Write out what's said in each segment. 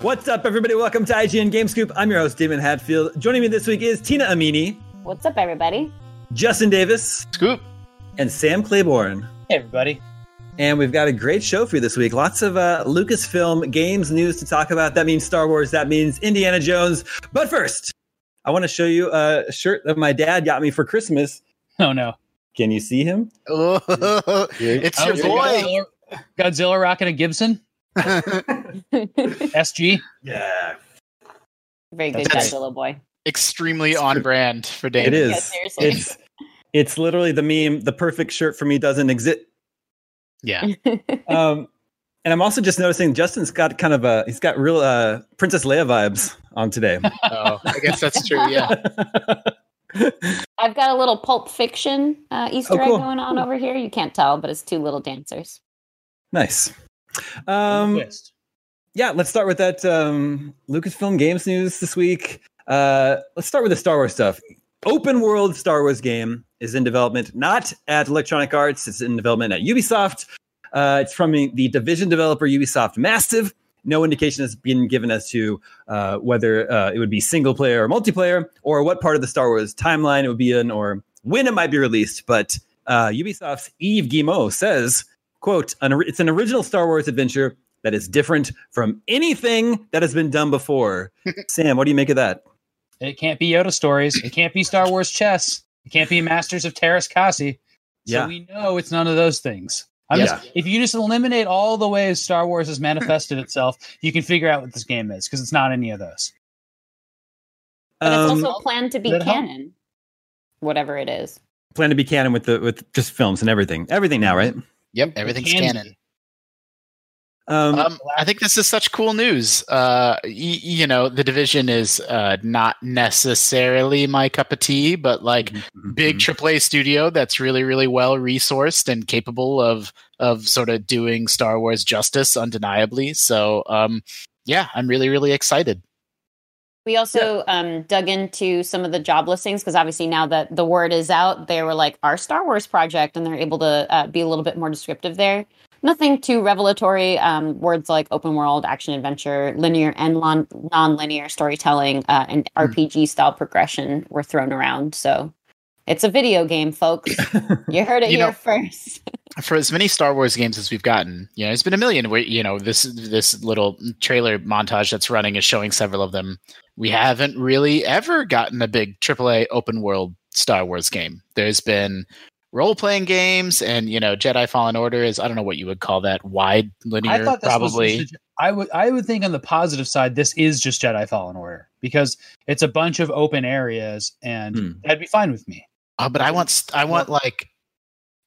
What's up, everybody? Welcome to IGN Game Scoop. I'm your host, Daemon Hatfield. Joining me this week is Tina Amini, What's up, everybody? Justin Davis, Scoop. and Sam Claiborne. Hey, everybody. And we've got a great show for you this week. Lots of uh, Lucasfilm games news to talk about. That means Star Wars. That means Indiana Jones. But first, I want to show you a shirt that my dad got me for Christmas. Oh no, Can you see him? Oh, it's Oh, your it boy. Godzilla, Godzilla rocking a Gibson SG. Yeah. Very good, That's- Godzilla boy. Extremely on brand for Dave. It is. Yeah. It's it's literally the meme. The perfect shirt for me doesn't exist. Yeah. Um, and I'm also just noticing Justin's got kind of a he's got real uh, Princess Leia vibes on today. Oh, I guess that's true. Yeah. I've got a little Pulp Fiction uh, Easter Oh, cool. egg going on over here. You can't tell, but it's two little dancers. nice. Um, yeah, let's start with that um, Lucasfilm Games news this week. Uh, let's start with the Star Wars stuff. Open world Star Wars game is in development, not at Electronic Arts. It's in development at Ubisoft. Uh, it's from the Division developer Ubisoft Massive. No indication has been given as to uh, whether uh, it would be single player or multiplayer, or what part of the Star Wars timeline it would be in, or when it might be released. But uh, Ubisoft's Yves Guillemot says, "quote an, It's an original Star Wars adventure that is different from anything that has been done before." Sam, what do you make of that? It can't be Yoda stories. It can't be Star Wars chess. It can't be Masters of Teräs Käsi. So Yeah. we know it's none of those things. I'm Yeah. just, if you just eliminate all the ways Star Wars has manifested itself, you can figure out what this game is because it's not any of those. But Um, it's also planned to be Did it help? canon, whatever it is. plan to be canon with the with just films and everything, everything now, right? Yep. Everything's Can canon. Um, Um, I think this is such cool news. Uh, y- you know, the division is uh, not necessarily my cup of tea, but like Mm-hmm. big AAA studio that's really, really well resourced and capable of of sort of doing Star Wars justice, undeniably. So, um, yeah, I'm really, really excited. We also um, dug into some of the job listings because obviously now that the word is out, they were like our Star Wars project, and they're able to uh, be a little bit more descriptive there. Nothing too revelatory. Um, words like open world, action adventure, linear and non linear storytelling, uh, and Hmm. RPG style progression were thrown around. So it's a video game, folks. You heard it You here know- first. for as many Star Wars games as we've gotten, you know, there's been a million. Where you know this this little trailer montage that's running is showing several of them. We haven't really ever gotten a big AAA open world Star Wars game. There's been role playing games, and you know, Jedi Fallen Order is I don't know what you would call that wide linear, I thought this probably. was. Just, I would. I would think on the positive side, this is just Jedi Fallen Order because it's a bunch of open areas, and Hmm. that'd be fine with me. Oh, but I want I want like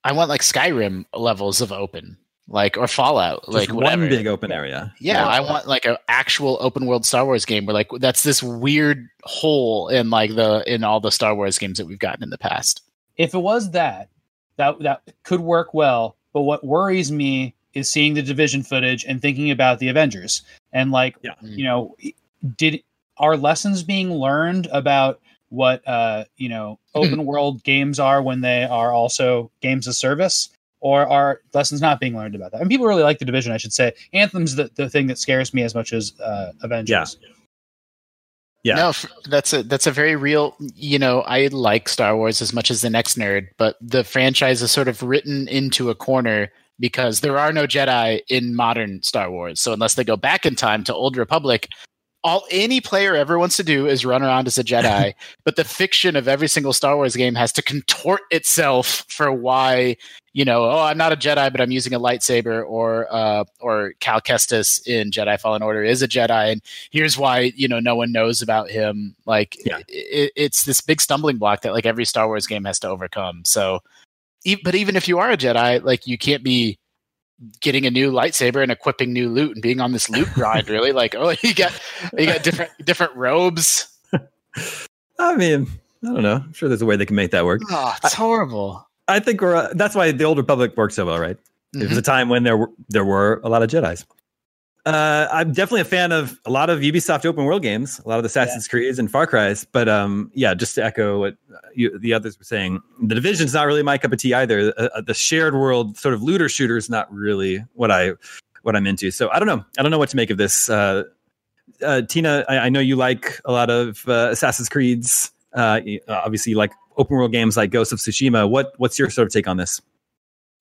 I want like Skyrim levels of open, like or Fallout, just like whatever. one big open area. Yeah, I want like an actual open world Star Wars game where like that's this weird hole in like the in all the Star Wars games that we've gotten in the past. If it was that, that that could work well. But what worries me is seeing the division footage and thinking about the Avengers and like Yeah. you know, did are lessons being learned about what uh you know open world games are when they are also games of service or are lessons not being learned about that and people really like the division i should say anthem's the, the thing that scares me as much as uh avengers Yeah. Yeah. No, that's a that's a very real. You know, I like Star Wars as much as the next nerd, but the franchise is sort of written into a corner because there are no Jedi in modern Star Wars. So unless they go back in time to Old Republic, all any player ever wants to do is run around as a Jedi. but the fiction of every single Star Wars game has to contort itself for why you know, oh, I'm not a Jedi, but I'm using a lightsaber, or uh, or Cal Kestis in Jedi Fallen Order is a Jedi, and here's why you know no one knows about him. Like, Yeah. it, it's this big stumbling block that like every Star Wars game has to overcome. So, e- but even if you are a Jedi, like you can't be getting a new lightsaber and equipping new loot and being on this loot grind. Really, like, oh, you got you got different different robes. I mean, I don't know. I'm sure there's a way they can make that work. Oh, it's horrible. I think we're. Uh, that's why the Old Republic worked so well, right? It was a time when there were there were a lot of Jedi's. Uh, I'm definitely a fan of a lot of Ubisoft open world games, a lot of the Assassin's Creeds and Far Cry's. But um, yeah, just to echo what you, the others were saying, the Division's not really my cup of tea either. Uh, uh, the shared world sort of looter shooter is not really what I what I'm into. So I don't know. I don't know what to make of this. Uh, uh, Tina, I, I know you like a lot of uh, Assassin's Creeds. Uh, uh, obviously, you like open world games like Ghost of Tsushima. What what's your sort of take on this?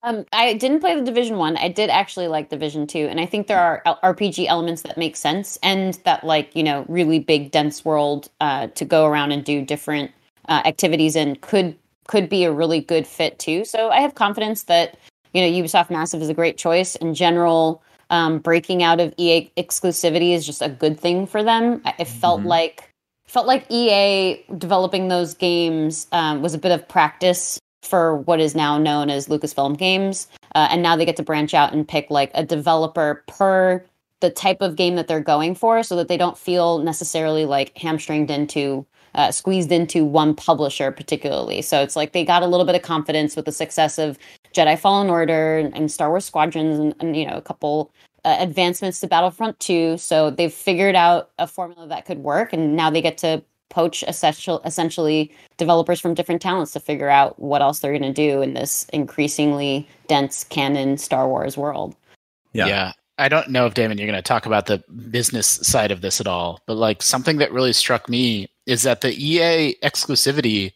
Um, I didn't play the Division One. I. did actually like Division Two, and I think there are RPG elements that make sense, and that like you know really big dense world uh, to go around and do different uh, activities in could could be a really good fit too. So I have confidence that you know Ubisoft Massive is a great choice in general. Um, breaking out of EA exclusivity is just a good thing for them. I- It felt Mhm. like felt like EA developing those games um, was a bit of practice for what is now known as Lucasfilm Games, uh, and now they get to branch out and pick like a developer per the type of game that they're going for, so that they don't feel necessarily like hamstringed into. Uh, squeezed into one publisher particularly so it's like they got a little bit of confidence with the success of jedi fallen order and, star wars squadrons and, and you know a couple uh, advancements to Battlefront 2. So they've figured out a formula that could work, and now they get to poach essential, essentially developers from different talents to figure out what else they're going to do in this increasingly dense canon Star Wars world. Yeah. Yeah. I don't know if Daemon, you're going to talk about the business side of this at all, but like something that really struck me is that the EA exclusivity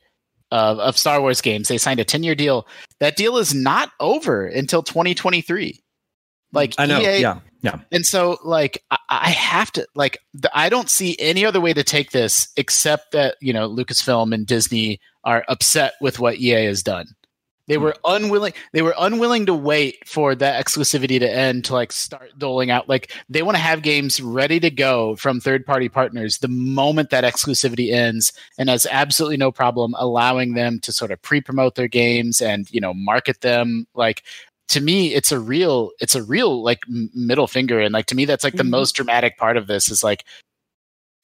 of, of Star Wars games, they signed a 10 year deal. That deal is not over until 2023. Like I know. EA, yeah, yeah. and so like I, have to like th- I don't see any other way to take this except that you know Lucasfilm and Disney are upset with what EA has done. They were hmm. unwilling. They were unwilling to wait for that exclusivity to end to like start doling out. Like they want to have games ready to go from third-party partners the moment that exclusivity ends, and has absolutely no problem allowing them to sort of pre-promote their games and you know market them. Like to me, it's a real, it's a real like middle finger, and like to me, that's like the Mhm. most dramatic part of this is like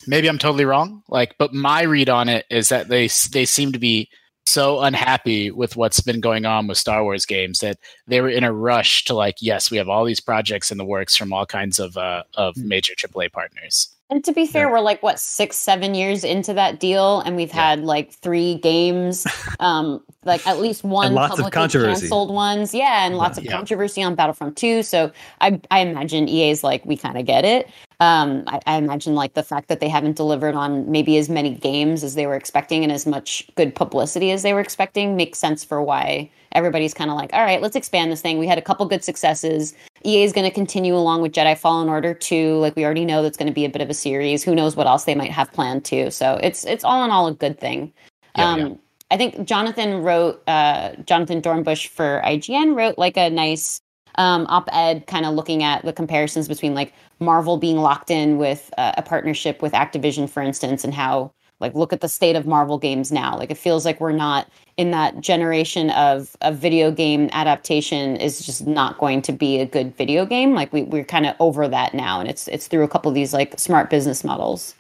maybe I'm totally wrong. Like, but my read on it is that they they seem to be so unhappy with what's been going on with Star Wars games that they were in a rush to like, yes, we have all these projects in the works from all kinds of uh, of Mm. major AAA partners. And to be fair, Yeah. we're like what six, seven years into that deal, and we've Yeah. had like three games, um, like at least one lots of publicly controversy. canceled ones, yeah, and lots of Yeah. controversy on Battlefront Two. So I, I imagine EA's like we kind of get it. Um, I, I imagine like the fact that they haven't delivered on maybe as many games as they were expecting and as much good publicity as they were expecting makes sense for why everybody's kind of like, all right, let's expand this thing. We had a couple good successes. EA is going to continue along with Jedi Fallen Order 2. Like we already know that's going to be a bit of a series. Who knows what else they might have planned too. So it's it's all in all a good thing. Yeah, um, yeah. I think Jonathan wrote uh, Jonathan Dornbush for IGN wrote like a nice um, op-ed kind of looking at the comparisons between like Marvel being locked in with uh, a partnership with Activision, for instance, and how like look at the state of Marvel games now. Like it feels like we're not in that generation of a video game adaptation is just not going to be a good video game. Like we we're kind of over that now, and it's it's through a couple of these like smart business models.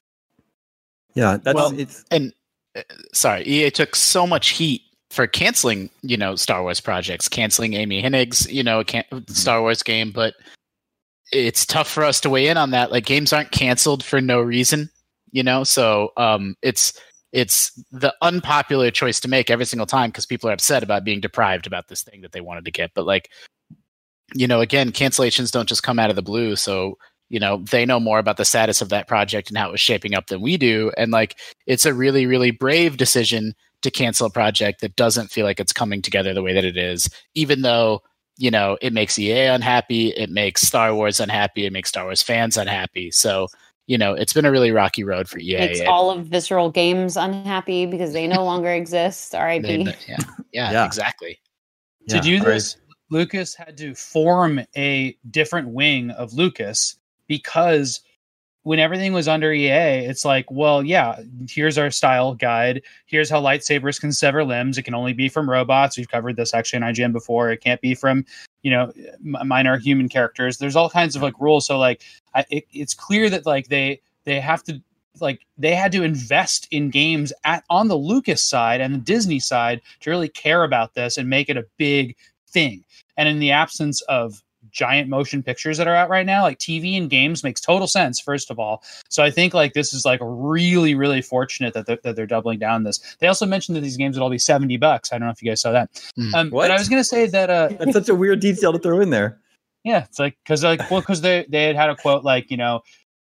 Yeah, that's Well, it's And uh, sorry, EA took so much heat for canceling, you know, Star Wars projects, canceling Amy Hennig's, you know, can- Star Wars game, but it's tough for us to weigh in on that. Like games aren't canceled for no reason, you know. So um, it's it's the unpopular choice to make every single time because people are upset about being deprived about this thing that they wanted to get. But like, you know, again, cancellations don't just come out of the blue. So you know they know more about the status of that project and how it was shaping up than we do and like it's a really really brave decision to cancel a project that doesn't feel like it's coming together the way that it is even though you know it makes ea unhappy it makes star wars unhappy it makes star wars fans unhappy so you know it's been a really rocky road for ea Makes and all of Visceral Games unhappy because they no longer exist. they- R.I.P. yeah, yeah Yeah. exactly yeah, to do all right. this, Lucas had to form a different wing of Lucas because when everything was under EA, it's like, well, yeah, here's our style guide. Here's how lightsabers can sever limbs. It can only be from robots. We've covered this actually in IGN before. It can't be from, you know, m- minor human characters. There's all kinds of like rules. So like, I, it, it's clear that like they they have to like they had to invest in games at on the Lucas side and the Disney side to really care about this and make it a big thing. And in the absence of giant motion pictures that are out right now, like TV and games makes total sense, first of all. So I think like this is like really, really fortunate that they're, that they're doubling down this. They also mentioned that these games would all be 70 bucks. I don't know if you guys saw that. Mm. Um, What? but I was going to say that, uh, that's such a weird detail to throw in there. Yeah, it's like, cause like, well, cause they, they had had a quote like, you know,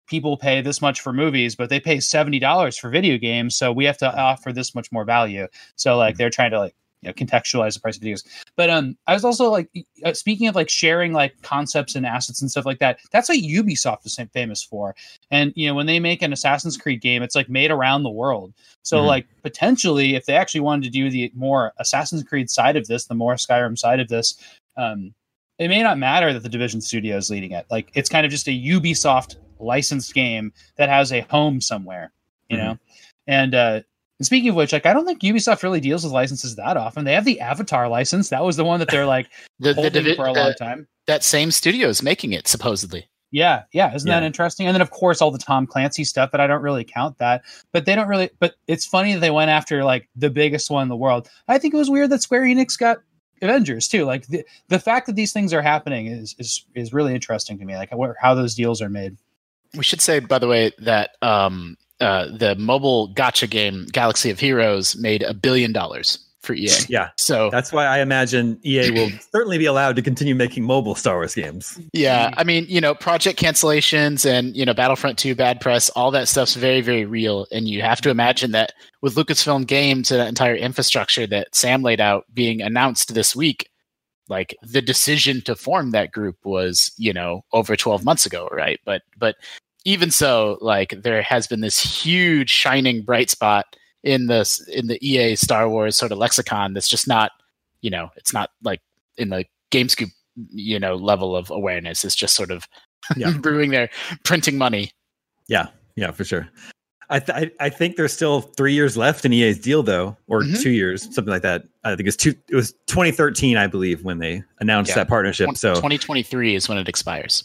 people pay this much for movies, but they pay seventy dollars for video games, so we have to offer this much more value. So like they're trying to like you know contextualize the price of videos. But um, I was also like uh, speaking of like sharing like concepts and assets and stuff like that. That's what Ubisoft is famous for. And you know when they make an Assassin's Creed game, it's like made around the world. So Mhm. like potentially, if they actually wanted to do the more Assassin's Creed side of this, the more Skyrim side of this, um, it may not matter that the Division Studio is leading it. Like it's kind of just a Ubisoft licensed game that has a home somewhere, you know. And uh, and speaking of which, like I don't think Ubisoft really deals with licenses that often. They have the Avatar license. That was the one that they're like The, the, holding divi- for a long uh, time. that same studio is making it supposedly. Yeah, yeah, isn't that interesting? And then of course all the Tom Clancy stuff, but I don't really count that. But they don't really. But it's funny that they went after like the biggest one in the world. I think it was weird that Square Enix got Avengers too. Like the the fact that these things are happening is is is really interesting to me. Like how, how those deals are made. We should say, by the way, that um, uh, the mobile gacha game Galaxy of Heroes made a billion dollars for EA. Yeah, So that's why I imagine EA will certainly be allowed to continue making mobile Star Wars games. yeah, I mean, you know, project cancellations and you know, Battlefront Two bad press, all that stuff's very, very real, and you have to imagine that with Lucasfilm Games and that entire infrastructure that Sam laid out being announced this week, like the decision to form that group was, you know, over twelve months ago, right? But but even so, like there has been this huge shining bright spot in the in the EA Star Wars sort of lexicon that's just not, you know, it's not like in the GameScoop, you know, level of awareness. It's just sort of Yeah. brewing there, printing money. Yeah, yeah for sure. I, th- I think there's still three years left in EA's deal though, or Mhm. two years, something like that. I think it's two. It was 2013, I believe, when they announced Yeah. that partnership. So 2023 is when it expires.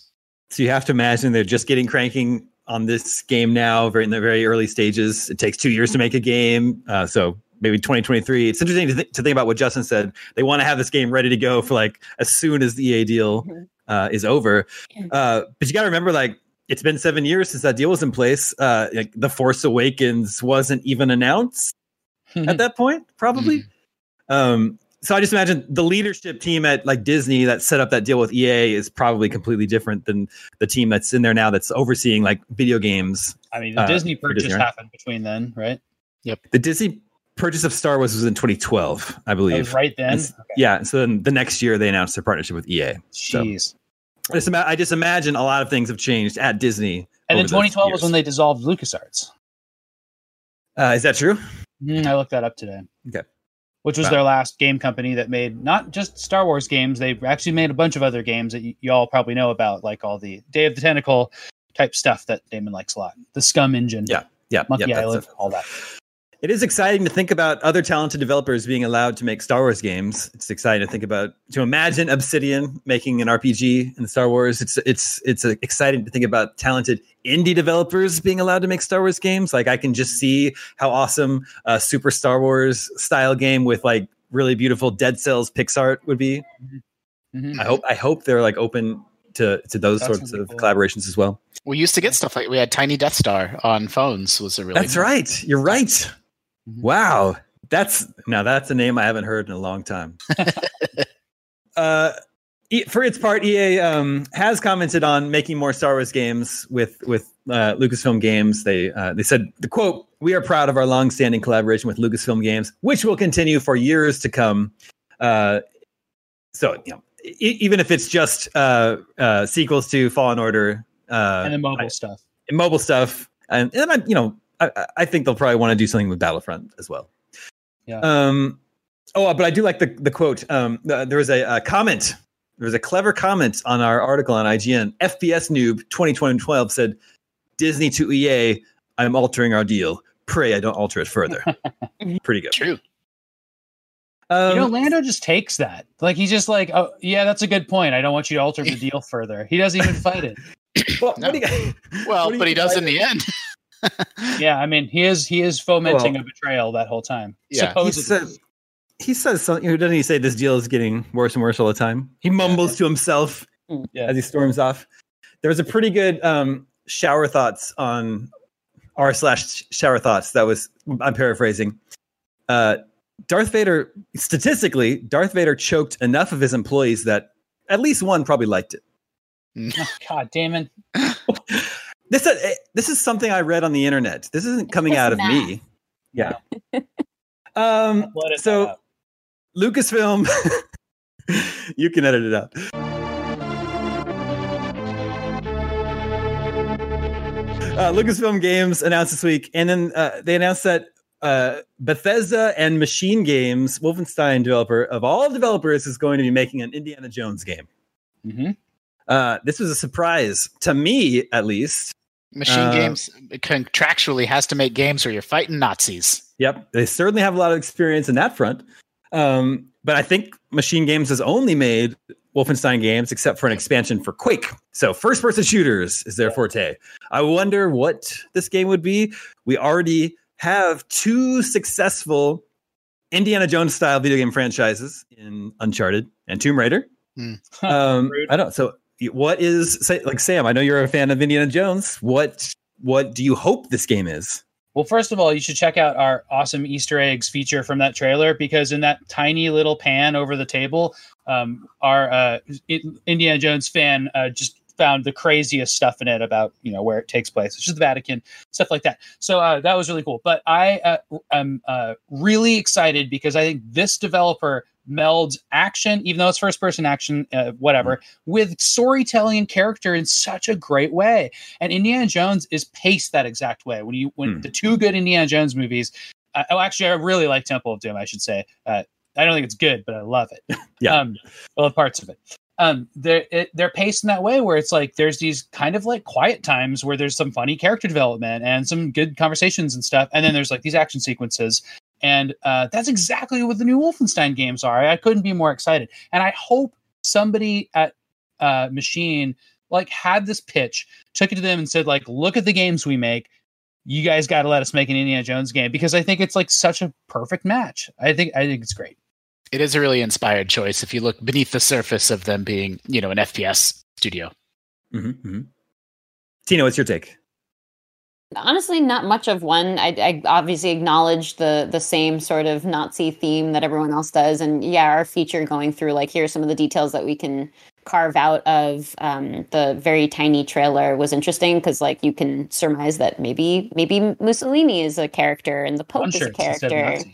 So you have to imagine they're just getting cranking on this game now, very in the very early stages. It takes two years to make a game, uh, so maybe 2023. It's interesting to, th- to think about what Justin said. They want to have this game ready to go for like as soon as the EA deal Mhm. uh, is over. Uh, but you got to remember, like it's been seven years since that deal was in place. Uh, like the Force Awakens wasn't even announced at that point, probably. Um, so I just imagine the leadership team at like Disney that set up that deal with EA is probably completely different than the team that's in there now that's overseeing like video games. I mean, the Uh, Disney purchase Disney, right? happened between then, right? Yep. The Disney purchase of Star Wars was in 2012, I That believe. right then. It's- Yeah. So then the next year they announced their partnership with EA. so- Jeez. I just, I just imagine a lot of things have changed at Disney. And then over those 2012 was when they dissolved LucasArts. Uh, is that true? Mm, I looked that up today. Okay. Which was Wow. their last game company that made not just Star Wars games, they actually made a bunch of other games that y- y'all probably know about, like all the Day of the Tentacle type stuff that Daemon likes a lot. The SCUMM engine, Yeah. Yeah. Monkey yeah, Island, all that. It is exciting to think about other talented developers being allowed to make Star Wars games. It's exciting to think about to imagine Obsidian making an RPG in Star Wars. It's it's it's exciting to think about talented indie developers being allowed to make Star Wars games. Like I can just see how awesome a Super Star Wars style game with like really beautiful Dead Cells pixart would be. Mhm. I hope I hope they're like open to to those That's sorts of cool. collaborations as well. We used to get stuff like we had Tiny Death Star on phones. Was a really That's right. You're right. Mhm. Wow. That's now that's a name I haven't heard in a long time. uh for its part, EA um, has commented on making more Star Wars games with with uh, Lucasfilm Games. They uh, they said the quote: "We are proud of our long-standing collaboration with Lucasfilm Games, which will continue for years to come." Uh, so you know, e- even if it's just uh, uh, sequels to Fallen Order uh, and the mobile I- stuff. and mobile stuff, and, and I, you know, I, I- I think they'll probably want to do something with Battlefront as well. Yeah. Um. Oh, but I do like the the quote. Um. uh, there was a, a comment. There was a clever comment on our article on IGN. FPS noob 2012 said, "Disney to EA, I'm altering our deal. Pray I don't alter it further." Pretty good. true. Um, you know, Lando just takes that. Like he's just like, oh yeah, that's a good point. I don't want you to alter the deal further. He doesn't even fight it. well, No. what do you- Well, what do you but he does I- in the end. Yeah, I mean, he is he is fomenting Well- a betrayal that whole time. Yeah. he says he says something. Doesn't he say this deal is getting worse and worse all the time? He mumbles to himself Yeah. as he storms off. There was a pretty good um, shower thoughts on r slash shower thoughts. That was I'm paraphrasing. Uh, Darth Vader statistically, Darth Vader choked enough of his employees that at least one probably liked it. Oh, God, Daemon. This uh, eh, this is something I read on the internet. This isn't coming out of math. me. Yeah. um. So. Lucasfilm, you can edit it out. Uh, Lucasfilm Games announced this week, and then uh, they announced that uh, Bethesda and Machine Games, Wolfenstein developer of all developers, is going to be making an Indiana Jones game. Mhm. Uh, this was a surprise to me, at least. Machine Uh, Games contractually has to make games where you're fighting Nazis. Yep, they certainly have a lot of experience in that front. Um, but I think Machine Games has only made Wolfenstein games except for an expansion for Quake. So first person shooters is their forte. I wonder what this game would be. We already have two successful Indiana Jones style video game franchises in Uncharted and Tomb Raider. Hmm. Um, I don't. So what is like Sam? I know you're a fan of Indiana Jones. What what do you hope this game is? Well, first of all, you should check out our awesome Easter eggs feature from that trailer because in that tiny little pan over the table, um, our uh, Indiana Jones fan uh, just found the craziest stuff in it about you know where it takes place. which is the Vatican stuff like that. So uh, that was really cool. But I uh, am uh, really excited because I think this developer melds action, even though it's first person action, uh, whatever, with storytelling and character in such a great way. And Indiana Jones is paced that exact way. When you when Hmm. the two good Indiana Jones movies, uh, oh, actually, I really like Temple of Doom. I should say. Uh, I don't think it's good, but I love it. Yeah. um, I love parts of it. Um, they're it, they're paced in that way where it's like there's these kind of like quiet times where there's some funny character development and some good conversations and stuff, and then there's like these action sequences, and uh, that's exactly what the new Wolfenstein games are. I couldn't be more excited, and I hope somebody at uh, Machine like had this pitch, took it to them, and said like, "Look at the games we make. You guys got to let us make an Indiana Jones game because I think it's like such a perfect match. I think I think it's great." It is a really inspired choice if you look beneath the surface of them being, you know, an FPS studio. Mm-hmm, Tina, what's your take? Honestly, not much of one. I, I obviously acknowledge the the same sort of Nazi theme that everyone else does, and yeah, our feature going through like here are some of the details that we can carve out of um, the very tiny trailer was interesting because like you can surmise that maybe maybe Mussolini is a character and the Pope is a Punchers instead of character.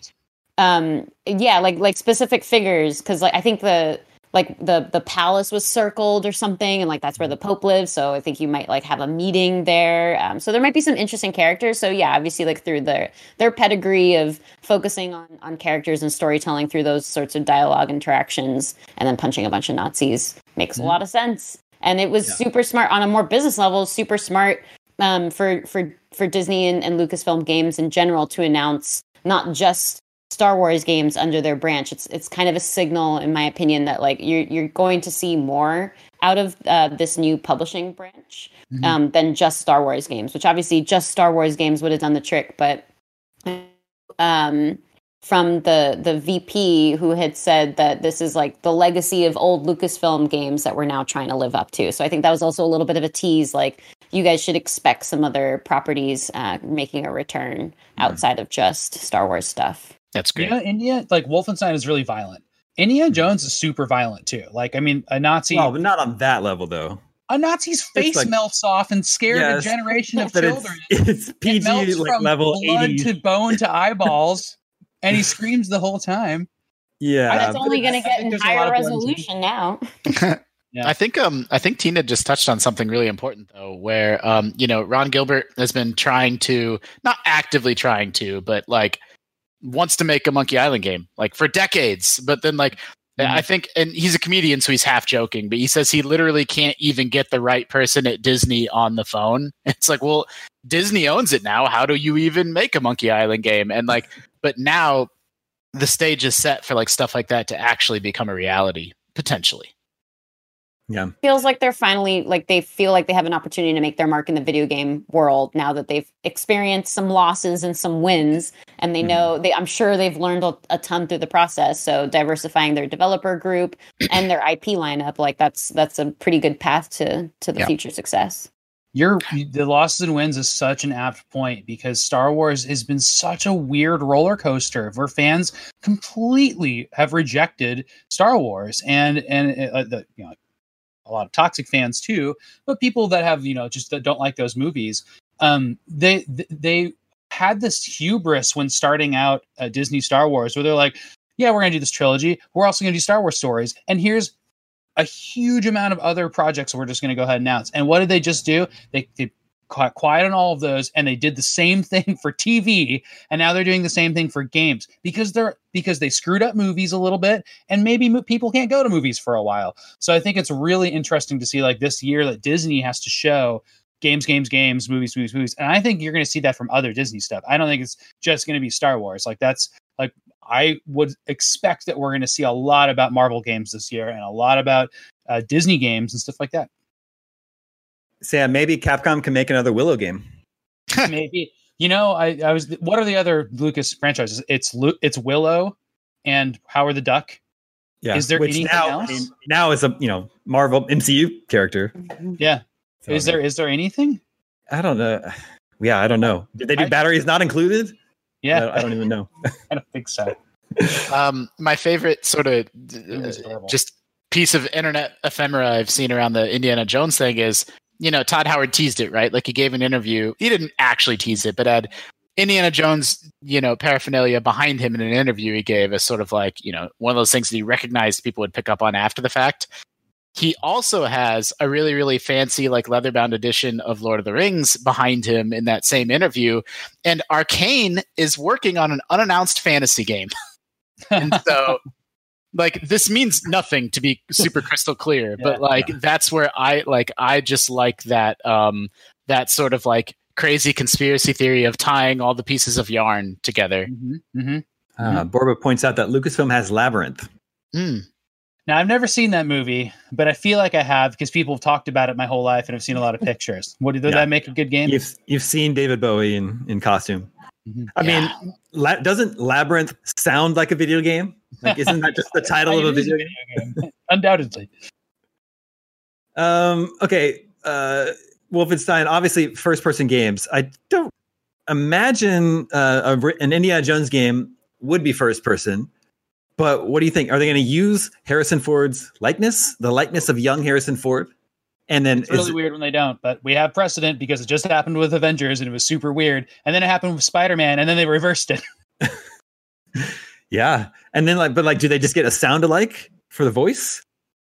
Um yeah like like specific figures because like i think the like the the palace was circled or something and like that's where the pope lives so i think you might like have a meeting there um, so there might be some interesting characters so yeah obviously like through their their pedigree of focusing on on characters and storytelling through those sorts of dialogue interactions and then punching a bunch of nazis makes Mhm. a lot of sense and it was Yeah. super smart on a more business level super smart um, for for for disney and, and lucasfilm games in general to announce not just Star Wars games under their branch. It's it's kind of a signal, in my opinion, that like you're you're going to see more out of uh, this new publishing branch Mhm. um, than just Star Wars games. Which obviously just Star Wars games would have done the trick, but um, from the the VP who had said that this is like the legacy of old Lucasfilm games that we're now trying to live up to. So I think that was also a little bit of a tease, like you guys should expect some other properties uh, making a return outside of just Star Wars stuff. That's great. know, India like Wolfenstein is really violent. Indiana Jones is super violent too. Like, I mean, a Nazi, Well, but not on that level, though. a Nazi's face like- melts off and scares Yes. a generation of But it's, children. it's It PG melts like from level blood eighty. to bone to eyeballs, and he screams the whole time. yeah, That's but only going to get in higher lot of blood and resolution now. Yeah. I think um I think Tina just touched on something really important though, where um you know Ron Gilbert has been trying to not actively trying to, but like wants to make a Monkey Island game like for decades, but then like mm-hmm. I think and he's a comedian, so he's half joking, but he says he literally can't even get the right person at Disney on the phone. It's like, well, Disney owns it now. How do you even make a Monkey Island game? And like, but now the stage is set for like stuff like that to actually become a reality potentially. yeah. feels like they're finally like they feel like they have an opportunity to make their mark in the video game world now that they've experienced some losses and some wins and they Mhm. know they i'm sure they've learned a, a ton through the process so diversifying their developer group and their ip lineup like that's that's a pretty good path to to the Yeah. future success Your the losses and wins is such an apt point because Star Wars has been such a weird roller coaster where fans completely have rejected Star Wars and and uh, the you know a lot of toxic fans too, but people that have you know just that don't like those movies. Um, they they had this hubris when starting out uh, Disney Star Wars, where they're like, "Yeah, we're going to do this trilogy. We're also going to do Star Wars stories, and here's a huge amount of other projects we're just going to go ahead and announce." And what did they just do? They they quiet, quiet on all of those and they did the same thing for TV and now they're doing the same thing for games because they're because they screwed up movies a little bit and maybe mo- people can't go to movies for a while. So I think it's really interesting to see like this year that Disney has to show games games games movies movies movies and I think you're going to see that from other Disney stuff. I don't think it's just going to be Star Wars. Like that's like I would expect that we're going to see a lot about Marvel games this year and a lot about uh, Disney games and stuff like that. Sam, maybe Capcom can make another Willow game. maybe you know I, I was what are the other lucas franchises it's Lu- it's willow and howard the duck Yeah, Is there Which anything now, else? I mean, now is a you know Marvel MCU character. yeah So, is there is there anything I don't know. Yeah, I don't know. Did they do I- batteries not included? I, yeah don't, I don't even know. I don't think so Um, my favorite sort of It just piece of internet ephemera I've seen around the Indiana Jones thing is, you know, Todd Howard teased it, right? Like he gave an interview. He didn't actually tease it, but had Indiana Jones, you know, paraphernalia behind him in an interview he gave as sort of like, you know, one of those things that he recognized people would pick up on after the fact. He also has a really, really fancy, like leather bound edition of Lord of the Rings behind him in that same interview. And Arkane is working on an unannounced fantasy game. and so like this means nothing to be super crystal clear but Yeah. like that's where i like i just like that um that sort of like crazy conspiracy theory of tying all the pieces of yarn together Mhm, mhm. Uh, Borba points out that Lucasfilm has Labyrinth. Mm. Now i've never seen that movie but i feel like i have because people have talked about it my whole life and i've seen a lot of pictures what did Yeah. that make a good game You've you've seen David Bowie in in costume. Mhm. I Yeah. mean, la- doesn't Labyrinth sound like a video game? Like, isn't that just the title of a is video game? game. undoubtedly Um, okay, uh, Wolfenstein, obviously first person games. I don't imagine uh, a, an Indiana Jones game would be first person. But what do you think? Are they going to use Harrison Ford's likeness, the likeness of young Harrison Ford? And then it's really is, weird when they don't but we have precedent because it just happened with avengers and it was super weird and then it happened with spider-man and then they reversed it yeah, and then like, but like, do they just get a sound alike for the voice,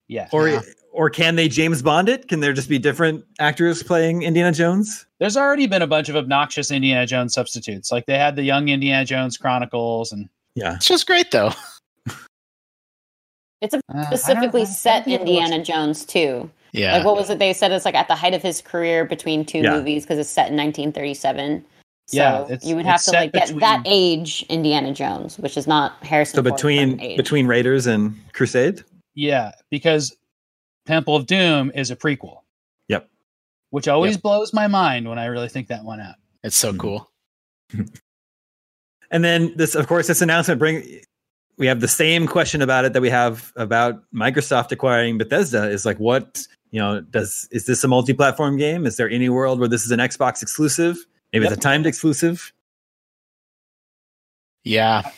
yeah or Yeah. or can they James Bond it? Can there just be different actors playing Indiana Jones? there's already been a bunch of obnoxious indiana jones substitutes like they had the young indiana jones chronicles and Yeah, it's just great though It's a Uh, I don't- I specifically don't set think Indiana Jones too. yeah Like what was it? They said it's like at the height of his career between two Yeah. movies because it's set in 1937. So Yeah, you would have to like get between- that age Indiana Jones, which is not Harrison. so Ford's between age. between Raiders and Crusade. Yeah, because Temple of Doom is a prequel. Yep. Which always blows my mind when I really think that one out. it's so Mhm. cool And then this, of course, this announcement bring we have the same question about it that we have about Microsoft acquiring Bethesda. Is like, what you know, does is this a multi-platform game? Is there any world where this is an Xbox exclusive? Maybe Yep. it's a timed exclusive. Yeah.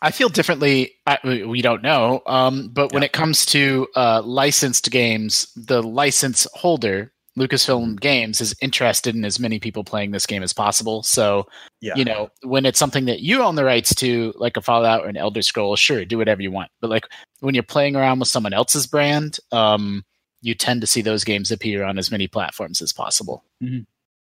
I feel differently. I, we don't know. Um, but when it comes to uh, licensed games, the license holder, Lucasfilm Games, is interested in as many people playing this game as possible. So, Yeah, you know, when it's something that you own the rights to, like a Fallout or an Elder Scrolls, sure, do whatever you want. But like when you're playing around with someone else's brand, um, you tend to see those games appear on as many platforms as possible.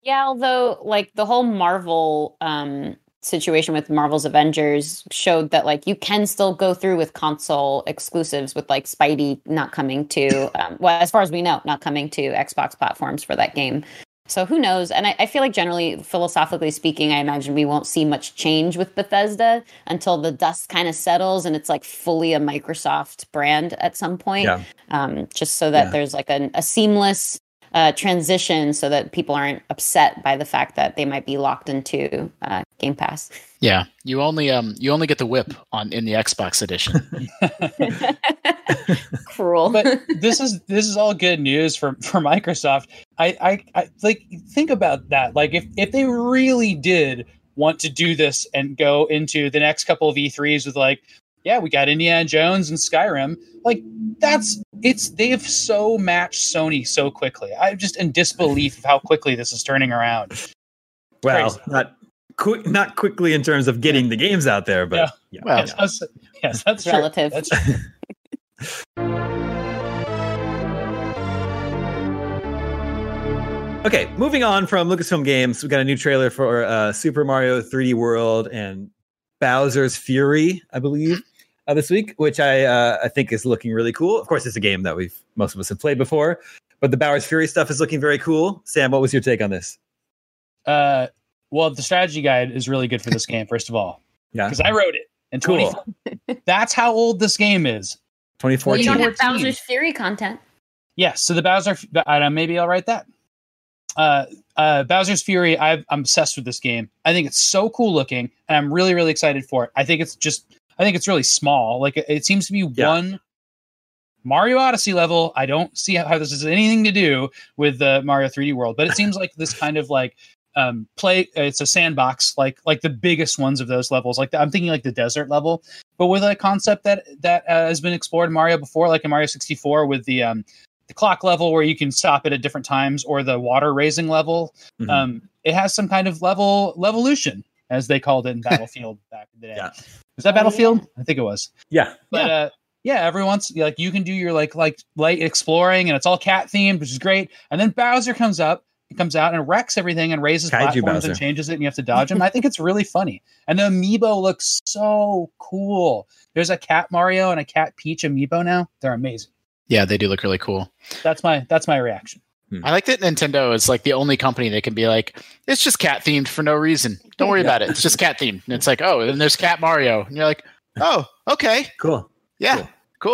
Yeah, although like the whole Marvel um situation with Marvel's Avengers showed that like you can still go through with console exclusives with like Spidey not coming to um, well as far as we know not coming to Xbox platforms for that game. So who knows? And I, I feel like generally philosophically speaking, I imagine we won't see much change with Bethesda until the dust kind of settles and it's like fully a Microsoft brand at some point. Yeah. Um, just so that Yeah. there's like a, a seamless uh, transition so that people aren't upset by the fact that they might be locked into uh, Game Pass. Yeah, you only um you only get the whip on in the Xbox edition. Cruel. but this is this is all good news for for Microsoft. I, I I like think about that. Like if if they really did want to do this and go into the next couple of E3s with like yeah, we got Indiana Jones and Skyrim. Like that's it's they've so matched Sony so quickly. I'm just in disbelief of how quickly this is turning around. Well, Crazy. not quick, not quickly in terms of getting the games out there, but Yeah. yeah. Well, yes, that's, yes, that's true. Relative. That's true. Okay, moving on from Lucasfilm Games, we got a new trailer for uh, Super Mario 3D World and Bowser's Fury, I believe, uh, this week, which I uh, I think is looking really cool. Of course, it's a game that we've most of us have played before, but the Bowser's Fury stuff is looking very cool. Sam, what was your take on this? Uh, well, the strategy guide is really good for this game. First of all, Yeah, because I wrote it in Cool. 20. That's how old this game is. Well, you 2014. don't have Bowser's Fury content. Yes, so the Bowser, uh, maybe I'll write that. Uh, uh, Bowser's Fury. I've, I'm obsessed with this game. I think it's so cool looking, and I'm really, really excited for it. I think it's just, I think it's really small. Like it, it seems to be Yeah. one Mario Odyssey level. I don't see how this has anything to do with the Mario 3D World, but it seems like this kind of like um play. It's a sandbox, like like the biggest ones of those levels. Like the, I'm thinking like the desert level, but with a concept that that uh, has been explored in Mario before, like in Mario 64 with the um the clock level where you can stop it at different times, or the water raising level. Mhm. Um, it has some kind of level levolution, as they called it in Battlefield back in the day. Yeah. Was that Oh. Battlefield? I think it was. yeah, But uh, yeah, every once like you can do your like like light exploring, and it's all cat themed, which is great. And then Bowser comes up, he comes out and wrecks everything and raises Kaiju platforms Bowser. and changes it, and you have to dodge him. I think it's really funny. And the amiibo looks so cool. There's a cat Mario and a cat Peach amiibo now. They're amazing. Yeah, they do look really cool. That's my that's my reaction. I like that Nintendo is like the only company that can be like, it's just cat themed for no reason. Don't worry Yeah. about it. It's just cat themed. And it's like, oh, and there's Cat Mario. And you're like, oh, okay. cool. Yeah, Cool.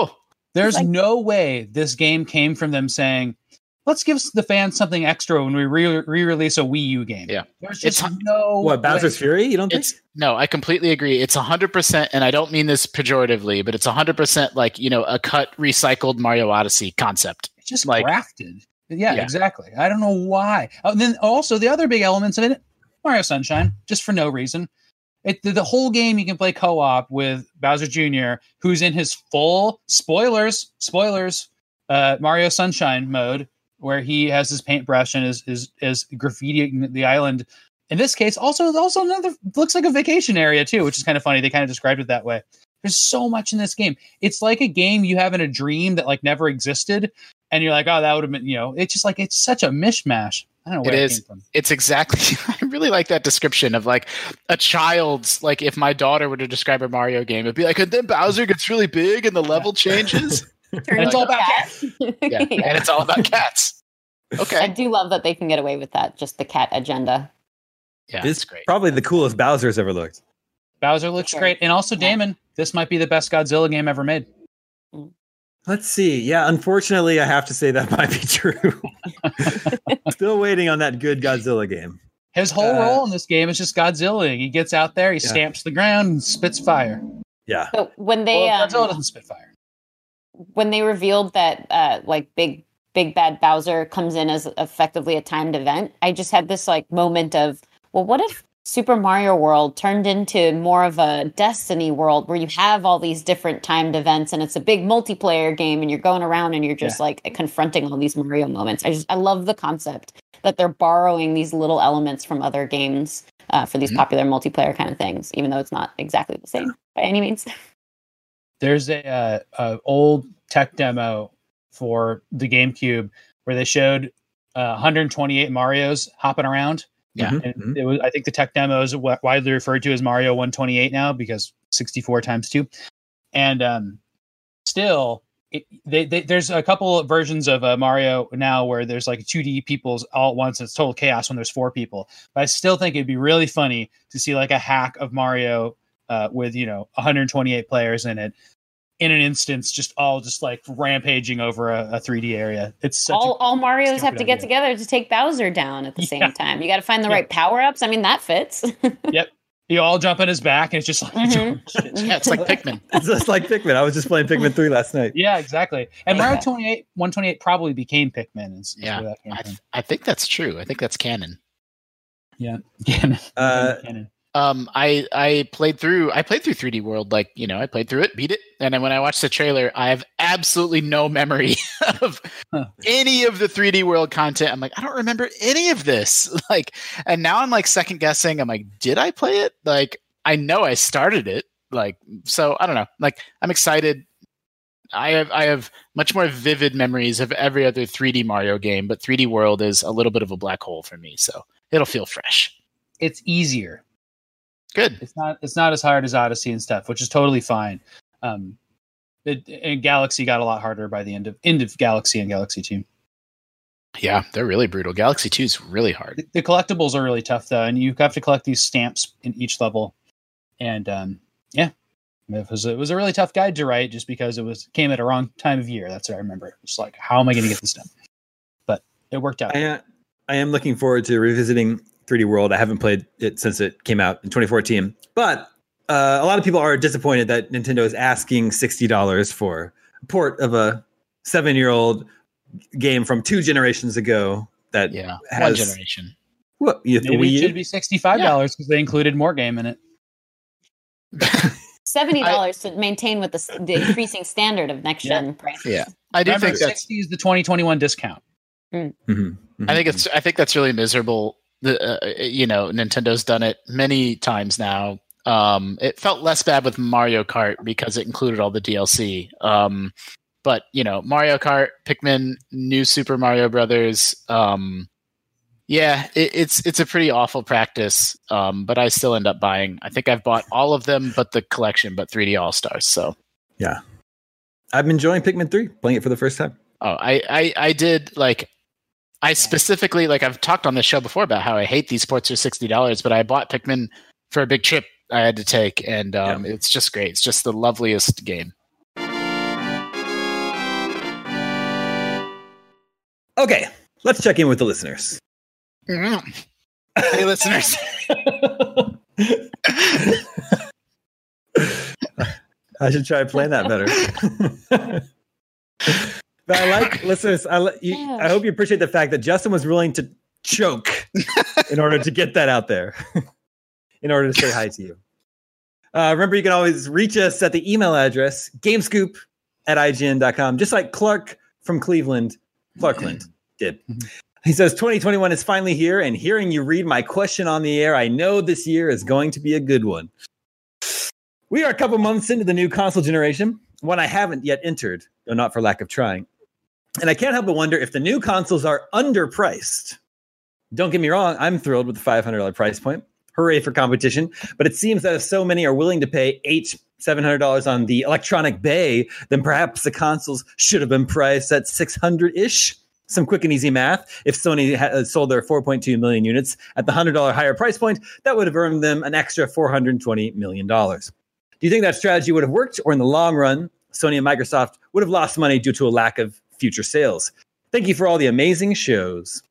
cool. There's like- no way this game came from them saying, "Let's give the fans something extra when we re- re-release a Wii U game." Yeah. there's just It's- no What Bowser's way. Fury? You don't think? It's no, I completely agree. It's 100%, and I don't mean this pejoratively, but it's 100% like, you know, a cut, recycled Mario Odyssey concept. It's just like- grafted. Yeah, Yeah. exactly. I don't know why. Oh, and then also the other big elements of it, Mario Sunshine, just for no reason. It, the, the whole game you can play co-op with Bowser Jr., who's in his full spoilers, spoilers, uh, Mario Sunshine mode, where he has his paintbrush and is is is graffitiing the island. In this case, also also another looks like a vacation area too, which is kind of funny. They kind of described it that way. There's so much in this game. It's like a game you have in a dream that like never existed, and you're like, oh, that would have been, you know, it's just like it's such a mishmash. I don't know It it, is. came from. It's exactly, I really like that description of like a child's, like if my daughter were to describe a Mario game, it'd be like, and then Bowser gets really big and the level changes. Turn it's all a about cats. yeah. And it's all about cats. Okay. I do love that they can get away with that, just the cat agenda. Yeah, This it's great. Probably the coolest Bowser's ever looked. Bowser looks Sure. great, and also Yeah. Daemon. This might be the best Godzilla game ever made. Let's see. Yeah, unfortunately, I have to say that might be true. Still waiting on that good Godzilla game. His whole Uh, role in this game is just Godzilla. He gets out there, he Yeah. stamps the ground, and spits fire. Yeah. So when they well, um, Godzilla doesn't spit fire. when they revealed that uh like big big bad Bowser comes in as effectively a timed event, I just had this like moment of, well, what if Super Mario World turned into more of a Destiny world where you have all these different timed events and it's a big multiplayer game and you're going around and you're just like confronting all these Mario moments. I just I love the concept that they're borrowing these little elements from other games uh, for these Mhm. popular multiplayer kind of things, even though it's not exactly the same by any means. There's a, uh, a old tech demo for the GameCube where they showed uh, 128 Mario's hopping around. Yeah. Mhm, And mhm. it was, I think the tech demo is widely referred to as Mario 128 now because 64 times two. And um, still, it, they, they, there's a couple of versions of uh, Mario now where there's like 2D people's all at once. And it's total chaos when there's four people. But I still think it'd be really funny to see like a hack of Mario uh, with you know 128 players in it in an instance, just all just like rampaging over a, a 3D area. It's such all, a, all Mario's have stupid to get idea. together to take Bowser down at the same time. You got to find the Yeah. right power ups. I mean, that fits. Yep. You all jump on his back and it's just like Mhm. Yeah, it's like Pikmin. It's just like Pikmin. I was just playing Pikmin 3 last night. Yeah, exactly. And Mario 28, 128 probably became Pikmin. Is, is Yeah. where that I, from. I think that's true. I think that's canon. Yeah. Canon. Uh, Canon. Um, I I played through I played through 3D World like you know I played through it, beat it, and then when I watched the trailer, I have absolutely no memory of Huh. any of the 3D World content. I'm like I don't remember any of this. Like, and now I'm like second guessing. I'm like, did I play it? Like, I know I started it. Like, so I don't know. Like, I'm excited. I have I have much more vivid memories of every other 3D Mario game, but 3D World is a little bit of a black hole for me. So it'll feel fresh. It's easier. Good. It's not. It's not as hard as Odyssey and stuff, which is totally fine. Um, it, and Galaxy got a lot harder by the end of end of Galaxy and Galaxy Two. Yeah, they're really brutal. Galaxy 2 is really hard. The, the collectibles are really tough though, and you have to collect these stamps in each level. And um, yeah, it was it was a really tough guide to write just because it was came at a wrong time of year. That's what I remember. It's like, how am I going to get this done? But it worked out. I, uh, I am looking forward to revisiting 3D World. I haven't played it since it came out in 2014, but uh, a lot of people are disappointed that Nintendo is asking $60 for a port of a seven-year-old game from two generations ago. That Yeah, has one generation. what you the Maybe Wii it should be sixty five dollars because they included more game in it. Seventy dollars to maintain with the, the increasing standard of next gen prices. Yeah. I do Remember, think that's. sixty is the twenty twenty one discount. Mhm, mhm. I think it's. I think that's really miserable. The uh, you know Nintendo's done it many times now. Um, it felt less bad with Mario Kart because it included all the DLC. Um, but you know Mario Kart, Pikmin, New Super Mario Brothers. Um, yeah, it, it's it's a pretty awful practice. Um, but I still end up buying. I think I've bought all of them, but the collection, but 3D All Stars. So yeah, I'm enjoying Pikmin 3, playing it for the first time. Oh, I, I, I did like, I specifically like I've talked on this show before about how I hate these ports are sixty dollars, but I bought Pikmin for a big trip I had to take, and um, it's just great. It's just the loveliest game. Okay, let's check in with the listeners. hey, listeners. I should try playing that better. but I like listeners. I, li- you, Yeah. I hope you appreciate the fact that Justin was willing to choke in order to get that out there, in order to say hi to you. Uh, remember, you can always reach us at the email address gamescoop at ign.com, just like Clark from Cleveland, Clarkland did. He says 2021 is finally here, and hearing you read my question on the air, I know this year is going to be a good one. We are a couple months into the new console generation, one I haven't yet entered, though not for lack of trying. And I can't help but wonder if the new consoles are underpriced. Don't get me wrong, I'm thrilled with the $500 price point. Hooray for competition. But it seems that if so many are willing to pay eight, $700 on the electronic bay, then perhaps the consoles should have been priced at 600 ish. Some quick and easy math. If Sony had uh, sold their 4.2 million units at the $100 higher price point, that would have earned them an extra $420 million. Do you think that strategy would have worked, or in the long run, Sony and Microsoft would have lost money due to a lack of future sales? Thank you for all the amazing shows.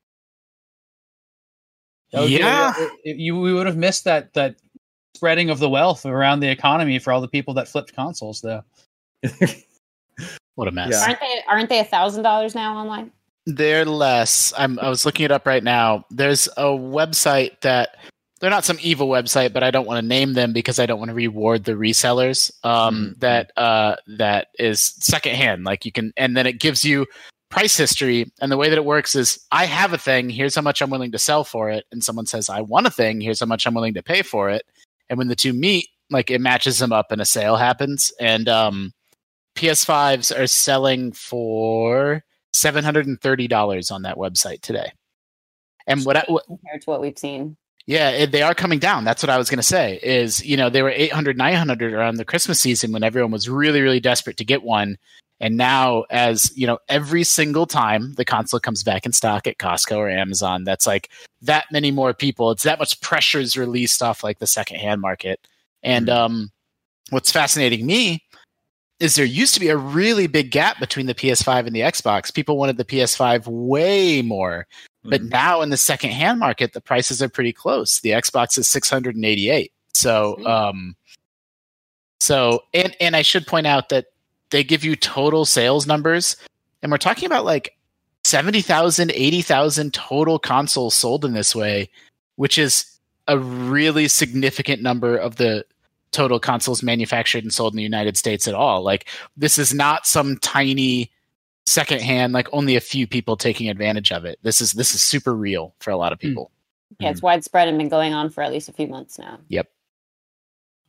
That Yeah. it- it- you we would have missed that that spreading of the wealth around the economy for all the people that flipped consoles, though. What a mess. Yeah. Aren't they? Aren't they a thousand dollars now online? They're less. I'm. I was looking it up right now. There's a website that they're not some evil website, but I don't want to name them because I don't want to reward the resellers. Um, Mhm. that uh, that is secondhand. Like you can, and then it gives you price history. And the way that it works is, I have a thing. Here's how much I'm willing to sell for it. And someone says, I want a thing. Here's how much I'm willing to pay for it. And when the two meet, like it matches them up, and a sale happens. And um, PS5s are selling for seven hundred and thirty dollars on that website today. And what I, what, compared to what we've seen. Yeah, they are coming down. That's what I was going to say. Is you know they were 800, 900 around the Christmas season when everyone was really, really desperate to get one. And now, as you know, every single time the console comes back in stock at Costco or Amazon, that's like that many more people. It's that much pressure is released off like the secondhand market. And um, what's fascinating me is there used to be a really big gap between the PS5 and the Xbox. People wanted the PS5 way more. But Mhm. now in the second hand market, the prices are pretty close. The Xbox is 688. So, um, so, and, and I should point out that they give you total sales numbers and we're talking about like 70,000, 80,000 total consoles sold in this way, which is a really significant number of the total consoles manufactured and sold in the United States at all. Like this is not some tiny secondhand, like only a few people taking advantage of it. This is this is super real for a lot of people. Yeah, it's widespread and been going on for at least a few months now. Yep.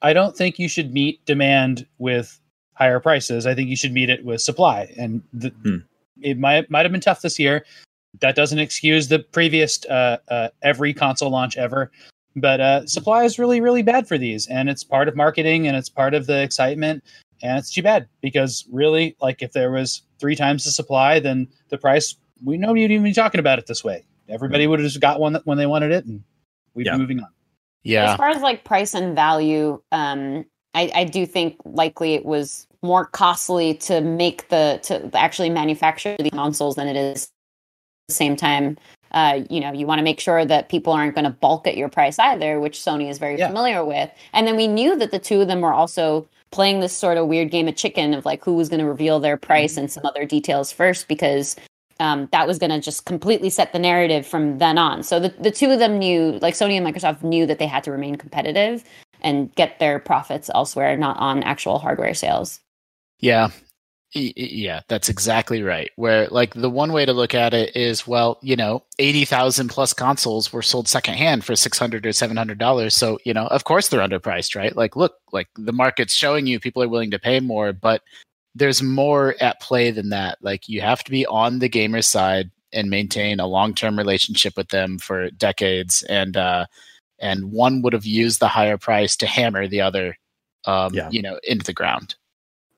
I don't think you should meet demand with higher prices. I think you should meet it with supply. And the, Hmm. it might might have been tough this year. That doesn't excuse the previous uh, uh, every console launch ever. But uh, supply is really really bad for these, and it's part of marketing and it's part of the excitement. And it's too bad because really, like if there was three times the supply, then the price we know you'd even be talking about it this way. Everybody would have just got one when they wanted it, and we'd Yeah. be moving on. Yeah. As far as like price and value, um, I, I do think likely it was more costly to make the to actually manufacture the consoles than it is at the same time. Uh, you know, you want to make sure that people aren't going to bulk at your price either, which Sony is very Yeah. familiar with. And then we knew that the two of them were also playing this sort of weird game of chicken of like who was going to reveal their price and some other details first because um, that was going to just completely set the narrative from then on. So the, the two of them knew, like Sony and Microsoft knew that they had to remain competitive and get their profits elsewhere, not on actual hardware sales. Yeah. Yeah, that's exactly right. Where like the one way to look at it is, well, you know, eighty thousand plus consoles were sold secondhand for six hundred or seven hundred dollars. So you know, of course they're underpriced, right? Like, look, like the market's showing you people are willing to pay more, but there's more at play than that. Like, you have to be on the gamer side and maintain a long term relationship with them for decades, and uh, and one would have used the higher price to hammer the other, um, Yeah. you know, into the ground.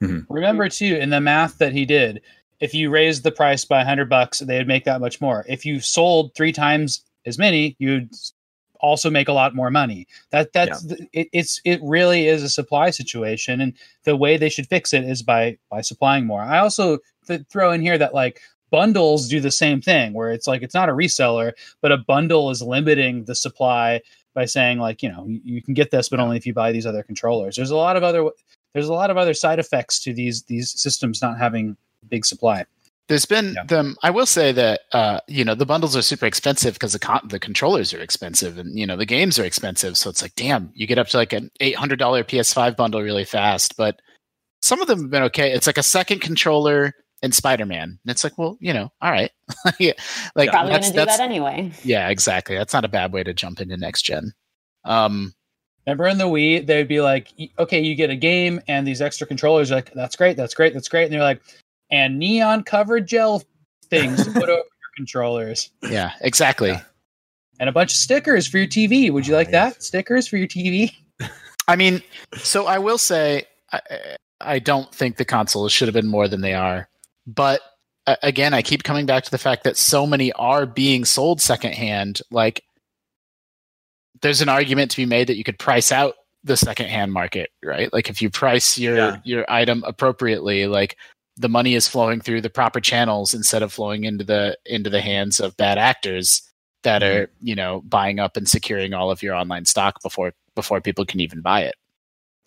Mm-hmm. Remember too, in the math that he did, if you raised the price by hundred bucks, they would make that much more. If you sold three times as many, you'd also make a lot more money. That that's the- it, it's it really is a supply situation, and the way they should fix it is by by supplying more. I also th- throw in here that like bundles do the same thing, where it's like it's not a reseller, but a bundle is limiting the supply by saying like you know you, you can get this, but only if you buy these other controllers. There's a lot of other there's a lot of other side effects to these these systems not having big supply. There's been Yeah. them. I will say that uh, you know the bundles are super expensive because the con- the controllers are expensive and you know the games are expensive. So it's like, damn, you get up to like an eight hundred dollar PS5 bundle really fast. But some of them have been okay. It's like a second controller and Spider Man. And it's like, well, you know, all right, yeah, like Probably gonna do that anyway. yeah, exactly. That's not a bad way to jump into next gen. Um, Remember in the Wii, they'd be like, okay, you get a game and these extra controllers. Like, that's great, that's great, that's great. And they're like, and neon covered gel things to put over your controllers yeah, exactly. Yeah. and a bunch of stickers for your TV. Would you Oh, like that? Stickers for your TV? I mean, so I will say, I, I don't think the consoles should have been more than they are. But uh, again, I keep coming back to the fact that so many are being sold secondhand. Like, there's an argument to be made that you could price out the secondhand market, right? Like, if you price your Yeah. your item appropriately, like the money is flowing through the proper channels instead of flowing into the into the hands of bad actors that Mhm. are you know buying up and securing all of your online stock before before people can even buy it.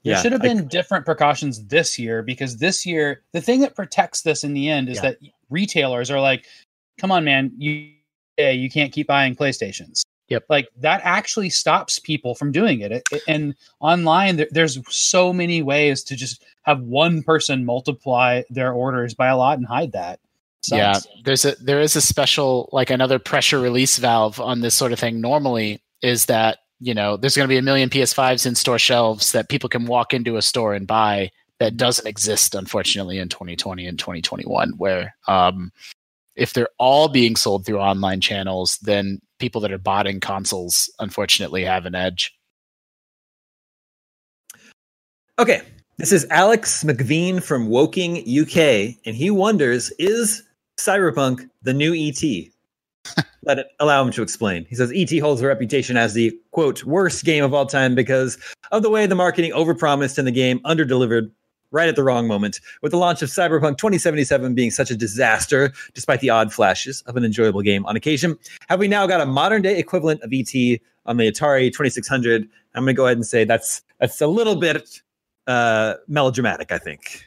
There Yeah, should have I- been different precautions this year because this year, the thing that protects this in the end is Yeah. that retailers are like, come on, man, you, yeah, you can't keep buying PlayStations. Yep. Like that actually stops people from doing it. It- it- and online, there, there's so many ways to just have one person multiply their orders by a lot and hide that. Sucks. Yeah, there's a there is a special like another pressure release valve on this sort of thing. Normally, is that you know there's going to be a million PS5s in store shelves that people can walk into a store and buy. That doesn't exist, unfortunately, in 2020 and 2021. Where um, if they're all being sold through online channels, then people that are botting consoles, unfortunately, have an edge. Okay, this is Alex McVean from Woking, UK, and he wonders: Is Cyberpunk the new ET? Let it allow him to explain. He says ET holds a reputation as the quote worst game of all time because of the way the marketing overpromised and the game underdelivered right at the wrong moment. With the launch of Cyberpunk 2077 being such a disaster, despite the odd flashes of an enjoyable game on occasion, have we now got a modern day equivalent of ET on the Atari 2600? I'm going to go ahead and say that's that's a little bit uh melodramatic i think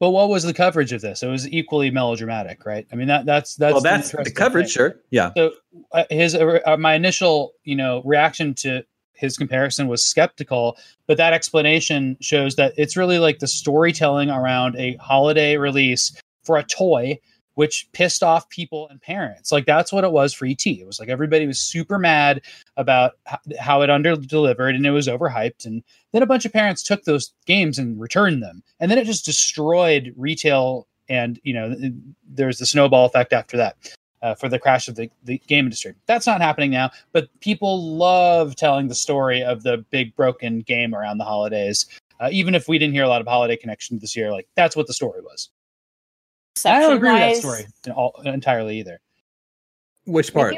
But what was the coverage of this? It was equally melodramatic, right? I mean, that that's that's well that's the coverage thing. sure yeah So uh, his uh, my initial you know reaction to his comparison was skeptical, but that explanation shows that it's really like the storytelling around a holiday release for a toy which pissed off people and parents. Like that's what it was for ET. It was like everybody was super mad about how it under delivered and it was overhyped. And then a bunch of parents took those games and returned them. And then it just destroyed retail. And, you know, there's the snowball effect after that. Uh, for the crash of the, the game industry. That's not happening now, but people love telling the story of the big broken game around the holidays. Uh, even if we didn't hear a lot of holiday connection this year, like that's what the story was. I don't agree with that story all, entirely either. Which part?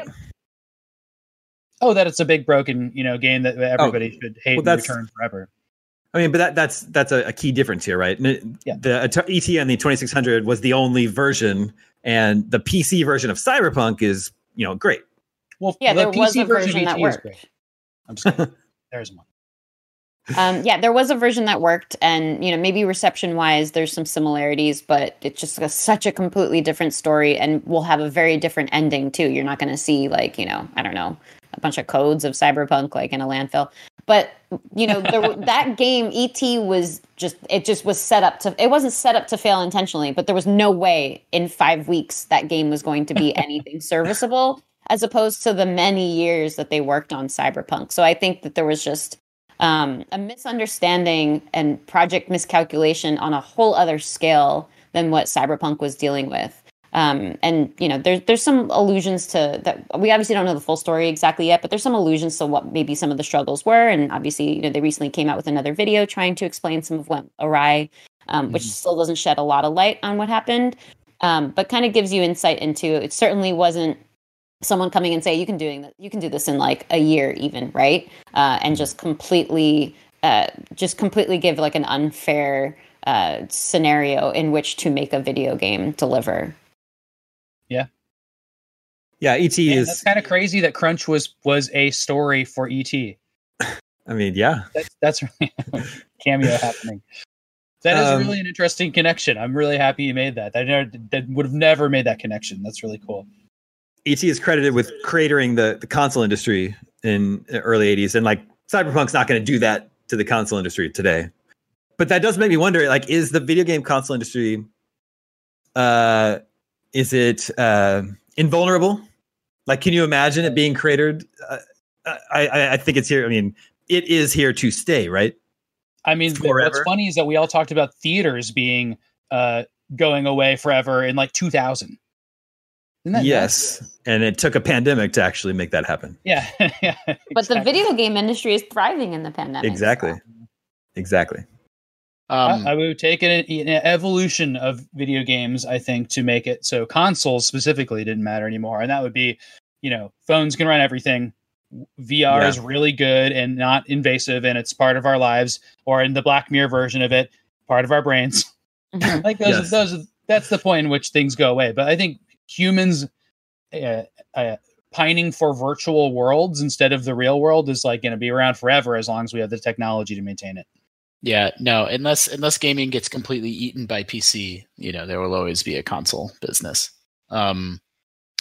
Oh, that it's a big broken, you know, game that everybody should hate Well, and return forever. I mean, but that that's that's a, a key difference here, right? Yeah. The At- ET on the 2600 was the only version, and the PC version of Cyberpunk is, you know, great. Well, Yeah, the there was PC a version that worked. great. I'm just kidding. There's one. um, yeah, there was a version that worked, and you know maybe reception wise, there's some similarities, but it's just a, such a completely different story, and will have a very different ending too. You're not going to see like you know I don't know a bunch of codes of cyberpunk like in a landfill, but you know there, that game ET was just it just was set up to it wasn't set up to fail intentionally, but there was no way in five weeks that game was going to be anything serviceable as opposed to the many years that they worked on cyberpunk. So I think that there was just um, a misunderstanding and project miscalculation on a whole other scale than what cyberpunk was dealing with um, and you know there's there's some allusions to that. We obviously don't know the full story exactly yet but there's some allusions to what maybe some of the struggles were. And obviously you know they recently came out with another video trying to explain some of what awry um, which Mhm. still doesn't shed a lot of light on what happened um, but kind of gives you insight into it. Certainly wasn't someone coming and say you can doing that you can do this in like a year even right? Uh, and just completely uh, just completely give like an unfair uh, scenario in which to make a video game deliver Yeah, Yeah, ET Man, is. that's kind of crazy that Crunch was was a story for ET. I mean, yeah, That's that's really cameo happening. That is Um, really an interesting connection. I'm really happy you made that. I never, that would have never made that connection. That's really cool. ET is credited with cratering the the console industry in the early 80s, and like Cyberpunk's not going to do that to the console industry today. But that does make me wonder: like, is the video game console industry, uh, is it uh, invulnerable? Like, can you imagine it being cratered? Uh, I, I I think it's here. I mean, it is here to stay, right? I mean, th- Forever. what's funny is that we all talked about theaters being uh, going away forever in like 2000. Isn't that yes, nuts? and it took a pandemic to actually make that happen. Yeah. yeah but the video game industry is thriving in the pandemic Exactly, exactly. Um, I, I would take an, an evolution of video games, I think, to make it so consoles specifically didn't matter anymore. And that would be, you know, phones can run everything. VR Yeah. is really good and not invasive, and it's part of our lives. Or in the Black Mirror version of it, part of our brains. Mhm. like those, Yes. those, that's the point in which things go away. But I think humans uh, uh, pining for virtual worlds instead of the real world is like going to be around forever as long as we have the technology to maintain it. Yeah, no, unless unless gaming gets completely eaten by PC, you know, there will always be a console business. Um,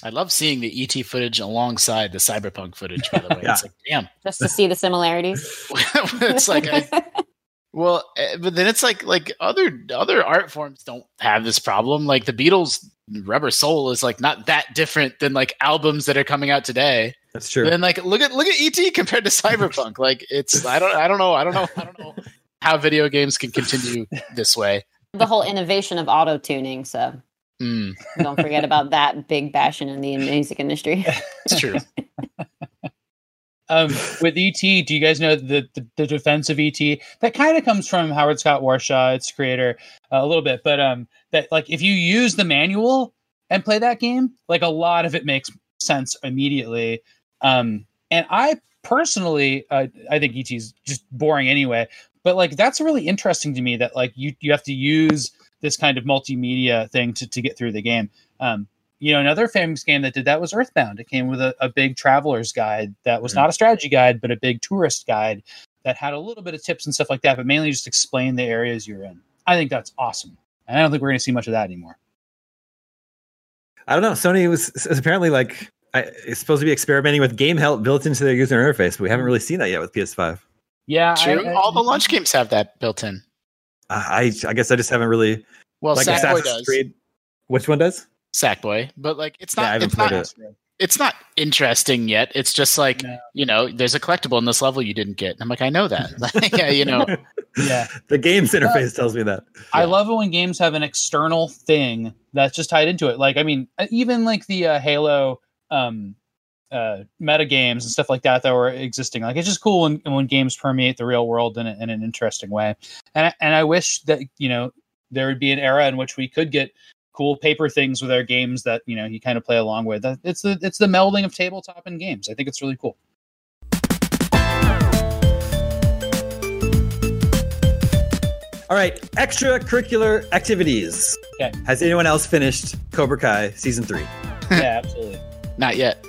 I love seeing the ET footage alongside the Cyberpunk footage. By the way, Yeah. it's like, damn, just to see the similarities it's like, I, well, eh, but then it's like like other other art forms don't have this problem. Like the Beatles' Rubber Soul is like not that different than like albums that are coming out today. That's true. But then like look at look at ET compared to Cyberpunk. like it's I don't I don't know I don't know I don't know how video games can continue this way. the whole innovation of auto tuning so Mm, don't forget about that big passion in the music industry it's true. um, with ET, do you guys know the the, the defense of ET? That kind of comes from Howard Scott Warshaw, its creator, uh, a little bit. But um, that like if you use the manual and play that game, like a lot of it makes sense immediately. Um, and I personally, uh, I think ET is just boring anyway. But like that's really interesting to me that like you you have to use this kind of multimedia thing to to get through the game. Um, you know, another famous game that did that was Earthbound. It came with a, a big traveler's guide that was Mhm. not a strategy guide, but a big tourist guide that had a little bit of tips and stuff like that, but mainly just explain the areas you're in. I think that's awesome. And I don't think we're going to see much of that anymore. I don't know. Sony was is apparently like I, it's supposed to be experimenting with game help built into their user interface, but we haven't really seen that yet with PS5. Yeah, I- I- All the launch games have that built in. I I guess I just haven't really Well, like Sackboy does. Creed. Which one does? Sackboy, but like it's Yeah, I not. haven't it's played not. it. It's not interesting yet. It's just like No. you know, there's a collectible in this level you didn't get. And I'm like, I know that. Like, yeah, you know, Yeah. the games interface tells me that. I love it when games have an external thing that's just tied into it. Like, I mean, uh, even like the uh, Halo um, uh, meta games and stuff like that that were existing. Like, it's just cool when, when games permeate the real world in, a, in an interesting way. And I, and I wish that you know there would be an era in which we could get cool paper things with our games that you know you kind of play along with. That- It's the it's the melding of tabletop and games. I think it's really cool. All right, extracurricular activities. Okay. Has anyone else finished Cobra Kai season three? Yeah, absolutely. not yet.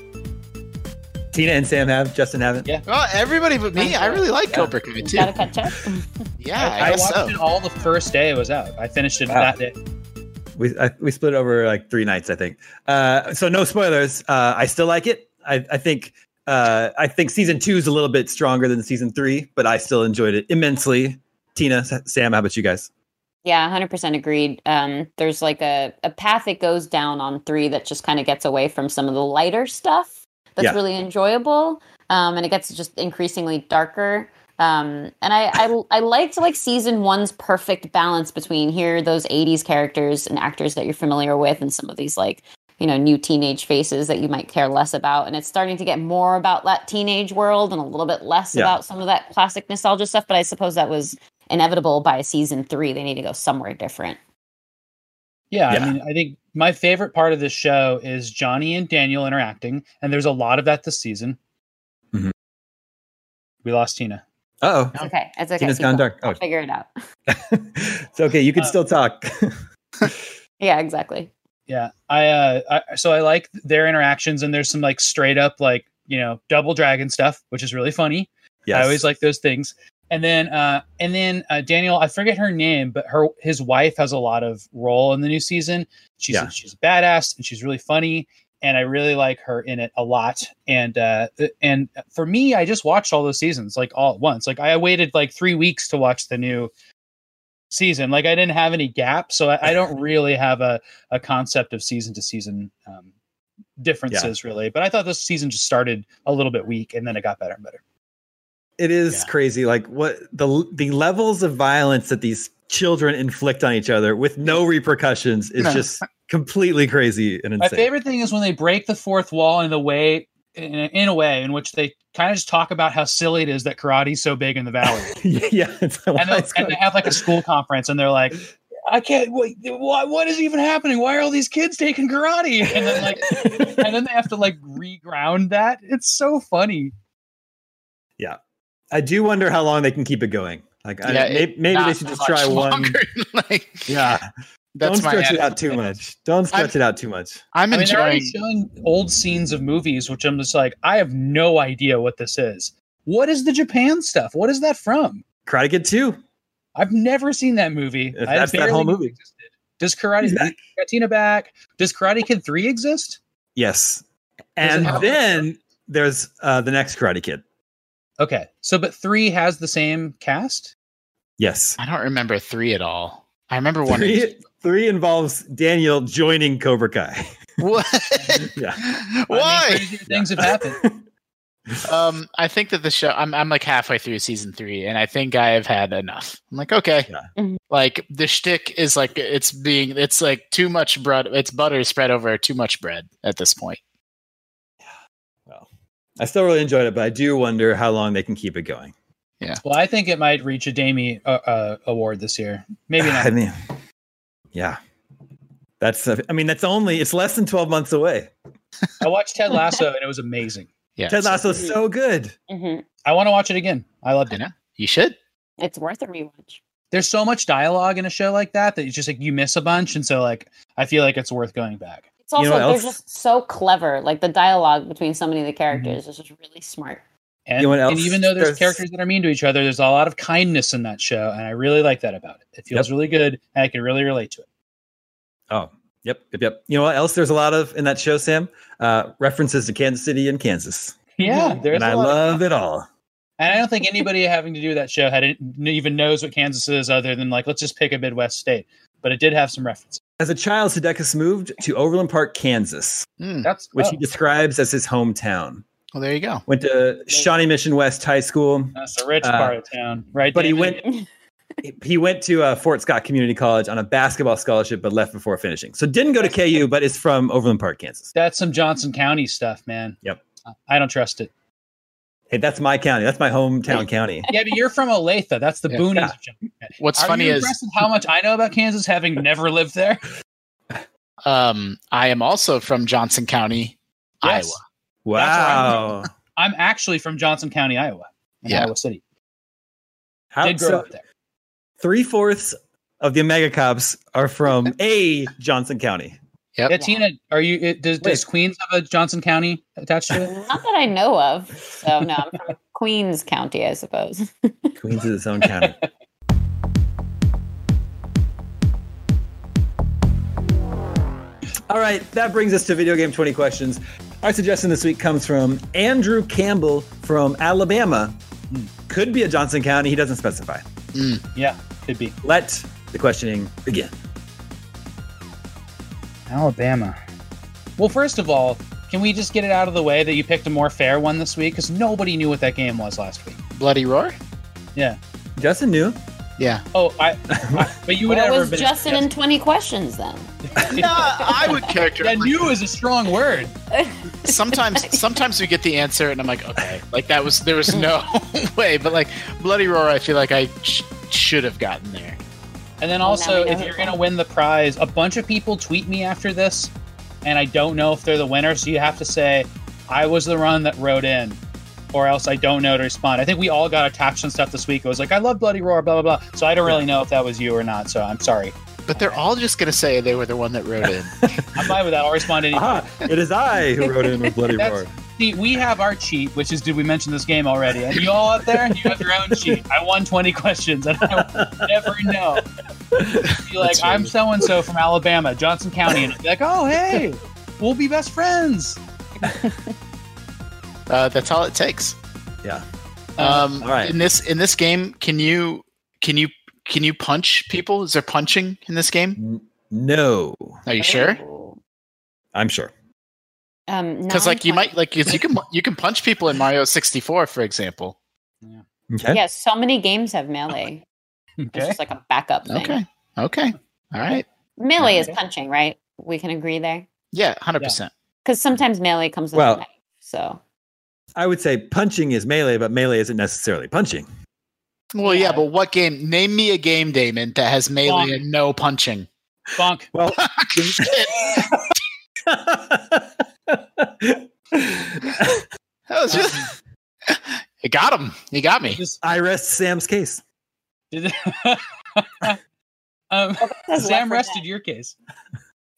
Tina and Sam have. Justin haven't. Yeah. Well, everybody but me. I really like Yeah. Cobra Kai too. Gotta catch up. Yeah, I, I, I watched so. it all the first day it was out. I finished it Wow. that day. We I, we split over like three nights, I think. Uh, so no spoilers. Uh, I still like it. I, I think uh, I think season two is a little bit stronger than season three, but I still enjoyed it immensely. Tina, Sam, how about you guys? Yeah, hundred percent agreed. Um, there's like a, a path it goes down on three that just kind of gets away from some of the lighter stuff that's Yeah. really enjoyable. Um, and it gets just increasingly darker. Um, and I, I I liked like season one's perfect balance between here those '80s characters and actors that you're familiar with, and some of these like you know new teenage faces that you might care less about. And it's starting to get more about that teenage world and a little bit less Yeah. about some of that classic nostalgia stuff. But I suppose that was inevitable by season three. They need to go somewhere different. Yeah, Yeah. I mean, I think my favorite part of this show is Johnny and Daniel interacting, and there's a lot of that this season. Mhm. We lost Tina. Oh, okay. It's okay. Tina's Keep gone dark. Oh. figure it out. it's okay. You can Uh, still talk. Yeah, exactly. Yeah, I, uh, I so I like their interactions, and there's some like straight up like you know double dragon stuff, which is really funny. yes. I always like those things. And then, uh, and then uh, Daniel, I forget her name, but her his wife has a lot of role in the new season. She's Yeah. she's a badass and she's really funny, and I really like her in it a lot. And uh, and for me, I just watched all those seasons like all at once. Like I waited like three weeks to watch the new season. Like I didn't have any gap, so I, I don't really have a a concept of season to season um, differences really. But I thought this season just started a little bit weak, and then it got better and better. It is Yeah. crazy. Like what the the levels of violence that these children inflict on each other with no repercussions is No. just completely crazy and insane. My favorite thing is when they break the fourth wall in the way in a, in a way in which they kind of just talk about how silly it is that karate's so big in the valley, yeah, and, they, and they have like a school conference, and they're like, "I can't wait. What, what is even happening? Why are all these kids taking karate?" And then like, and then they have to like reground that. It's so funny. I do wonder how long they can keep it going. Like, I, Yeah, maybe, it- maybe they should just much try one. longer. like, Yeah, that's don't my stretch it out attitude. too much. Don't stretch it out too much. I'm I mean, they're already enjoying. showing old scenes of movies, which I'm just like, I have no idea what this is. What is the Japan stuff? What is that from? Karate Kid Two. I've never seen that movie. If that's that whole movie. existed. Does Karate He's back. back? Does Karate Kid Three exist? Yes, and then there's uh, the next Karate Kid. Okay, so but three has the same cast. Yes, I don't remember three at all. I remember one. three, three involves Daniel joining Cobra Kai. What? Yeah. I mean, Why? crazier things have happened. um, I think that the show. I'm I'm like halfway through season three, and I think I have had enough. I'm like, okay, Yeah. Mhm. like the shtick is like it's being it's like too much bread. It's butter spread over too much bread at this point. Well, I still really enjoyed it, but I do wonder how long they can keep it going. Yeah. Well, I think it might reach a Damie uh, uh, award this year. Maybe I not. mean, yeah, that's. Uh, I mean, that's only. It's less than twelve months away. I watched Ted Lasso and it was amazing. Yeah, Ted Lasso is so good. hmm I want to watch it again. I loved I it. know you should. It's worth a rewatch. There's so much dialogue in a show like that that you just like you miss a bunch, and so like I feel like it's worth going back. It's also You know they're else? just so clever. Like the dialogue between so many of the characters is just really smart. And, You know what and even though there's, There's- characters that are mean to each other, there's a lot of kindness in that show, and I really like that about it. It feels Yep. really good, and I can really relate to it. Oh, Yep, yep, yep. You know what else? There's a lot of in that show, Sam. Uh, references to Kansas City and Kansas, Yeah, there's and I a lot of- love it all. And I don't think anybody having to do that show had it, even knows what Kansas is, other than like let's just pick a Midwest state. But it did have some references. As a child, Sudeikis moved to Overland Park, Kansas. That's which oh, he describes as his hometown. Well, there you go. Went to Shawnee Mission West High School. that's a rich uh, part of town, right? but he went he went to uh, Fort Scott Community College on a basketball scholarship, but left before finishing. So didn't go to KU, but is from Overland Park, Kansas. That's some Johnson County stuff, man. Yep. I don't trust it. Hey, that's my county. That's my hometown county. Yeah, but you're from Olathe. That's the Yeah. boonies Yeah. of Johnson County. What's Are funny you is how much I know about Kansas, having never lived there? um, I am also from Johnson County, Yes. Iowa. Wow. I'm actually from Johnson County, Iowa, in Yeah. Iowa City. How Did grow so up there. three fourths of the Omega Cops are from a Johnson County. Yep. Yeah, Tina, are you? It, does, does Queens have a Johnson County attached to it? Not that I know of. So no, I'm from Queens County, I suppose. Queens is its own county. All right, that brings us to video game 20 questions. Our suggestion this week comes from Andrew Campbell from Alabama. Could be a Johnson County, he doesn't specify. Hmm. Yeah, could be Let the questioning begin. Alabama. Well, first of all, can we just get it out of the way that you picked a more fair one this week? Because nobody knew what that game was last week. Bloody Roar? Yeah. Justin knew. Yeah. Oh, I. I but you would What never was have. Justin in 20 questions then? no, I would characterize. Yeah, new is a strong word. sometimes sometimes we get the answer and i'm like okay like that was there was no way but like bloody roar i feel like i sh- should have gotten there And then Well, also, we if you're gonna win the prize, a bunch of people tweet me after this, and I don't know if they're the winner. So you have to say, "I was the one that wrote in," or else I don't know to respond. I think we all got attached and stuff this week. It was like, "I love Bloody Roar," blah blah blah. So I don't really know if that was you or not. So I'm sorry. but they're all just gonna say they were the one that wrote in I'm fine with that. I'll respond to any. Aha, it is I who wrote in with Bloody Roar. See, we have our cheat, which is did we mention this game already? And you all out there, you have your own cheat. I won 20 questions, and I will never know. Be like, That's I'm so and so from Alabama, Johnson County, and I'd be like, oh hey, we'll be best friends. uh, that's all it takes Yeah. um all right. in this in this game can you can you can you punch people is there punching in this game No, are you sure. I'm sure. Um, because like you might like you can you can punch people in mario 64 for example Okay. Yeah, so many games have melee. It's Okay. just like a backup thing. okay okay all right Melee is punching, right? We can agree there. yeah 100% Because sometimes melee comes with Well- a knife. So I would say punching is melee, but melee isn't necessarily punching. well yeah. Yeah. but what game name me a game Daemon that has melee Bonk. and no punching Bonk. Well, That was just. it got him. He got me. Just, I rest Sam's case. um, Sam rested Dead. your case.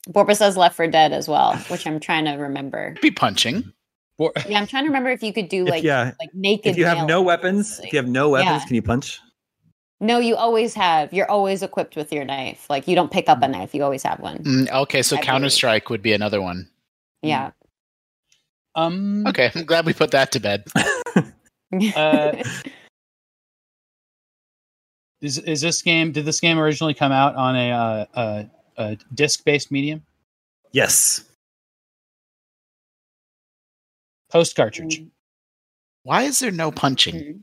Borba says Left 4 Dead as well, which I'm trying to remember. Be punching. Bor- Yeah, I'm trying to remember if you could do If- like yeah, like naked. if you have no weapons, if you have no weapons, Yeah. can you punch? No, you always have. You're always equipped with your knife. Like you don't pick up a knife. You always have one. Mm, okay, so Counter Strike would be another one. Yeah. Um, Okay, I'm glad we put that to bed. Uh, is is this game? Did this game originally come out on a uh, a, a disc-based medium? Yes. Post cartridge. Why is there no punching Mhm.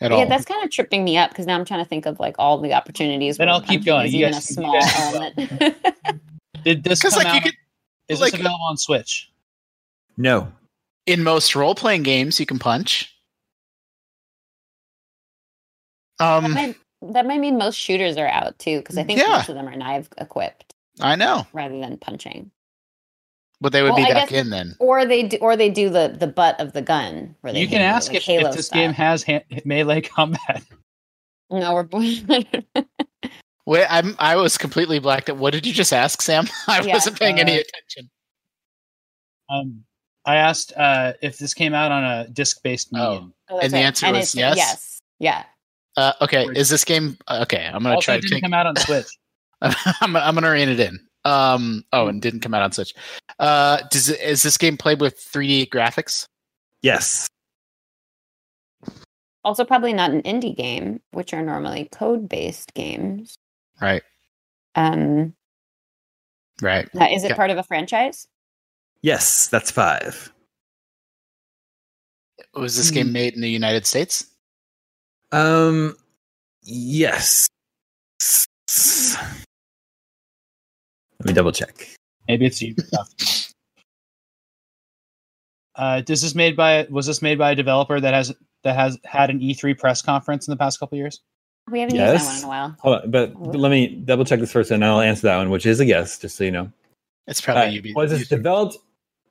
at Yeah, all? Yeah, that's kind of tripping me up because now I'm trying to think of like all the opportunities. Then I'll keep going. is You even a guys- you small element. Did this come like you out? could, is like- this available on Switch? No. in most role playing games, you can punch. that, Um, might, that might mean most shooters are out too because I think Yeah. most of them are knife equipped I know, rather than punching. but they would Well, be I back guess- in then. Or they do, or they do the the butt of the gun. Where they You can hit ask like if, Halo if this style. game has ha- melee combat. No, we're boys. Wait, I'm I was completely blacked out. What did you just ask, Sam? I Yeah. wasn't paying any Uh, attention. Um, I asked uh, if this came out on a disc-based Oh. medium. Oh, that's And the answer And was yes? Yes. Yeah. Uh, okay, is this game okay? I'm gonna Also, try it to didn't take. come out on Switch. I'm, I'm gonna rein it in. Um. Oh, and didn't come out on Switch. Uh, does is this game played with 3D graphics? Yes. Also, probably not an indie game, which are normally code based games. Right. Um, Right. now, is it Okay. part of a franchise? Yes, that's five. Was this Hmm. game made in the United States? Um, yes. Let me double check. Maybe it's Ubisoft. uh, this is made by? Was this made by a developer that has that has had an E3 press conference in the past couple years? We haven't used that one in a while. Hold on, but let me double check this first, and I'll answer that one, which is a yes, just so you know. It's Uh, probably Ubi- was this developed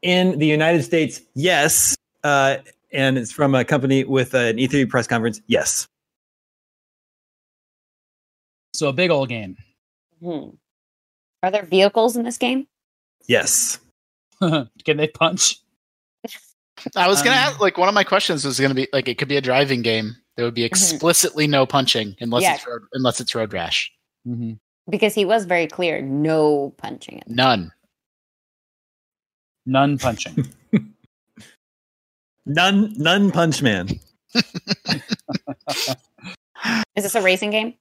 in the United States? Yes. Uh, and it's from a company with an E3 press conference? Yes. So a big old game. Hmm. Are there vehicles in this game? Yes. Can they punch? I was gonna Um, ask. Like one of my questions was gonna be like it could be a driving game. There would be explicitly no punching unless Yeah. it's road, unless it's road rash. Mm-hmm. Because he was very clear, no punching it. None. None punching. None, none punch man. Is this a racing game?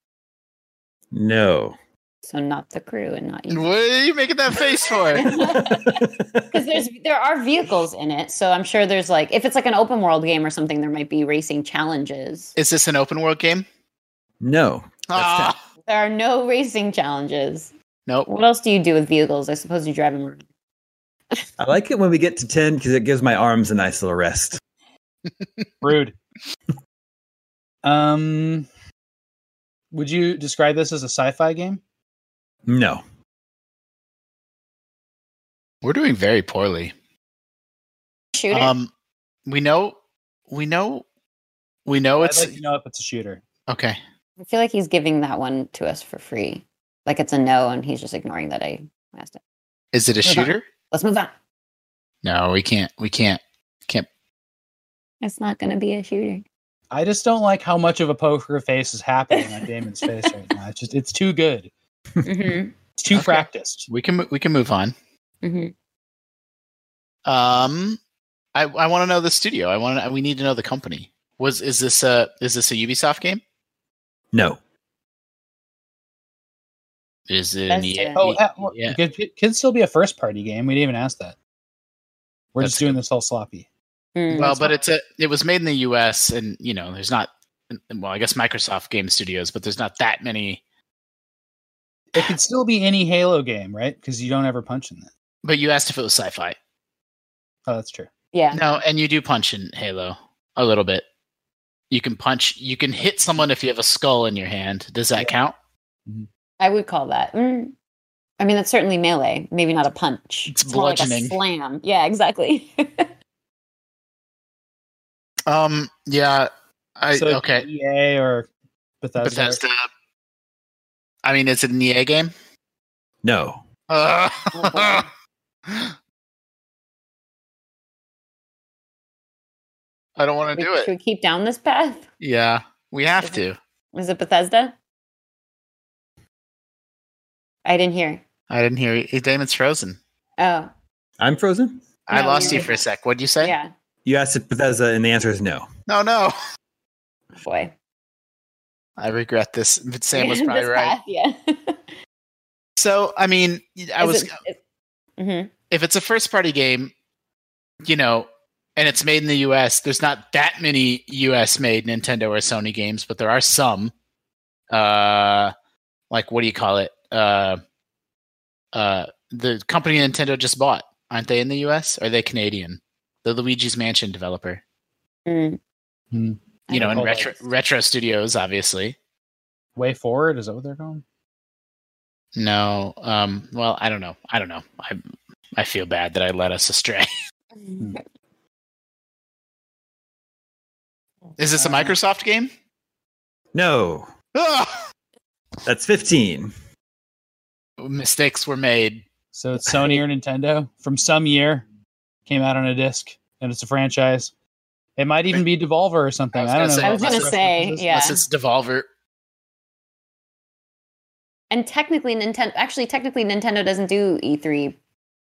No. So not the crew and not you. What are you making that face for? Because there's there are vehicles in it, so I'm sure there's like if it's like an open world game or something, there might be racing challenges. Is this an open world game? no. Ah, There are no racing challenges. nope. What else do you do with vehicles? I suppose you drive them around. I like it when we get to 10 because it gives my arms a nice little rest. Rude. Um, would you describe this as a sci-fi game? No. We're doing very poorly. Shooter. Um, we know, we know, we know I'd it's like to know if it's a shooter. okay. I feel like he's giving that one to us for free. Like it's a no, and he's just ignoring that I asked it. Is it a shooter? Let's move on. No, we can't. We can't. Can't. It's not going to be a shooter. I just don't like how much of a poker face is happening on Daemon's face right now. It's just it's too good. hmm It's too Okay. practiced. We can. We can move on. hmm Um, I I want to know the studio. I want. to We need to know the company. Was is this a is this a Ubisoft game? No. Is it an EA? Oh, well, yeah. it could, could still be a first party game. We didn't even ask that. We're That's just doing this all sloppy. Mm. Well, but it's a. It was made in the U.S. and you know, there's not. Well, I guess Microsoft Game Studios, but there's not that many. It could still be any Halo game, right? Because you don't ever punch in that. But you asked if it was sci-fi. Oh, that's true. yeah. No, and you do punch in Halo a little bit. You can punch. You can hit someone if you have a skull in your hand. Does that Yeah. count? I would call that. Mm. I mean, that's certainly melee. Maybe not a punch. It's more like a slam. Yeah, exactly. Um. Yeah. I so okay. EA or Bethesda. Bethesda. I mean, is it an EA game? No. Uh. I don't want to do it. Should we keep down this path? Yeah, we have Is to. Is it Bethesda? I didn't hear. I didn't hear you. Daemon's frozen. Oh, I'm frozen? I lost you're for a sec. What'd you say? yeah. You asked if Bethesda, and the answer is no. No, no. Boy. I regret this. But Sam was probably right. path, yeah. So, I mean, I was. hmm if it's a first party game, you know, and it's made in the US, there's not that many US made Nintendo or Sony games, but there are some. Uh like what do you call it? Uh uh the company Nintendo just bought. Aren't they in the US? Or are they Canadian? The Luigi's Mansion developer. Mm. Hmm. You know, in retro retro studios, obviously. WayForward is that what they're called? No. Um well, I don't know. I don't know. I I feel bad that I led us astray. Is this a Uh, Microsoft game? No. Ugh! That's 15. Mistakes were made. So it's Sony or Nintendo from some year came out on a disc and it's a franchise. It might even be Devolver or something. I I, don't know. say- I was gonna say, this is. yeah. Unless it's Devolver. And technically, Nintendo actually technically Nintendo doesn't do E3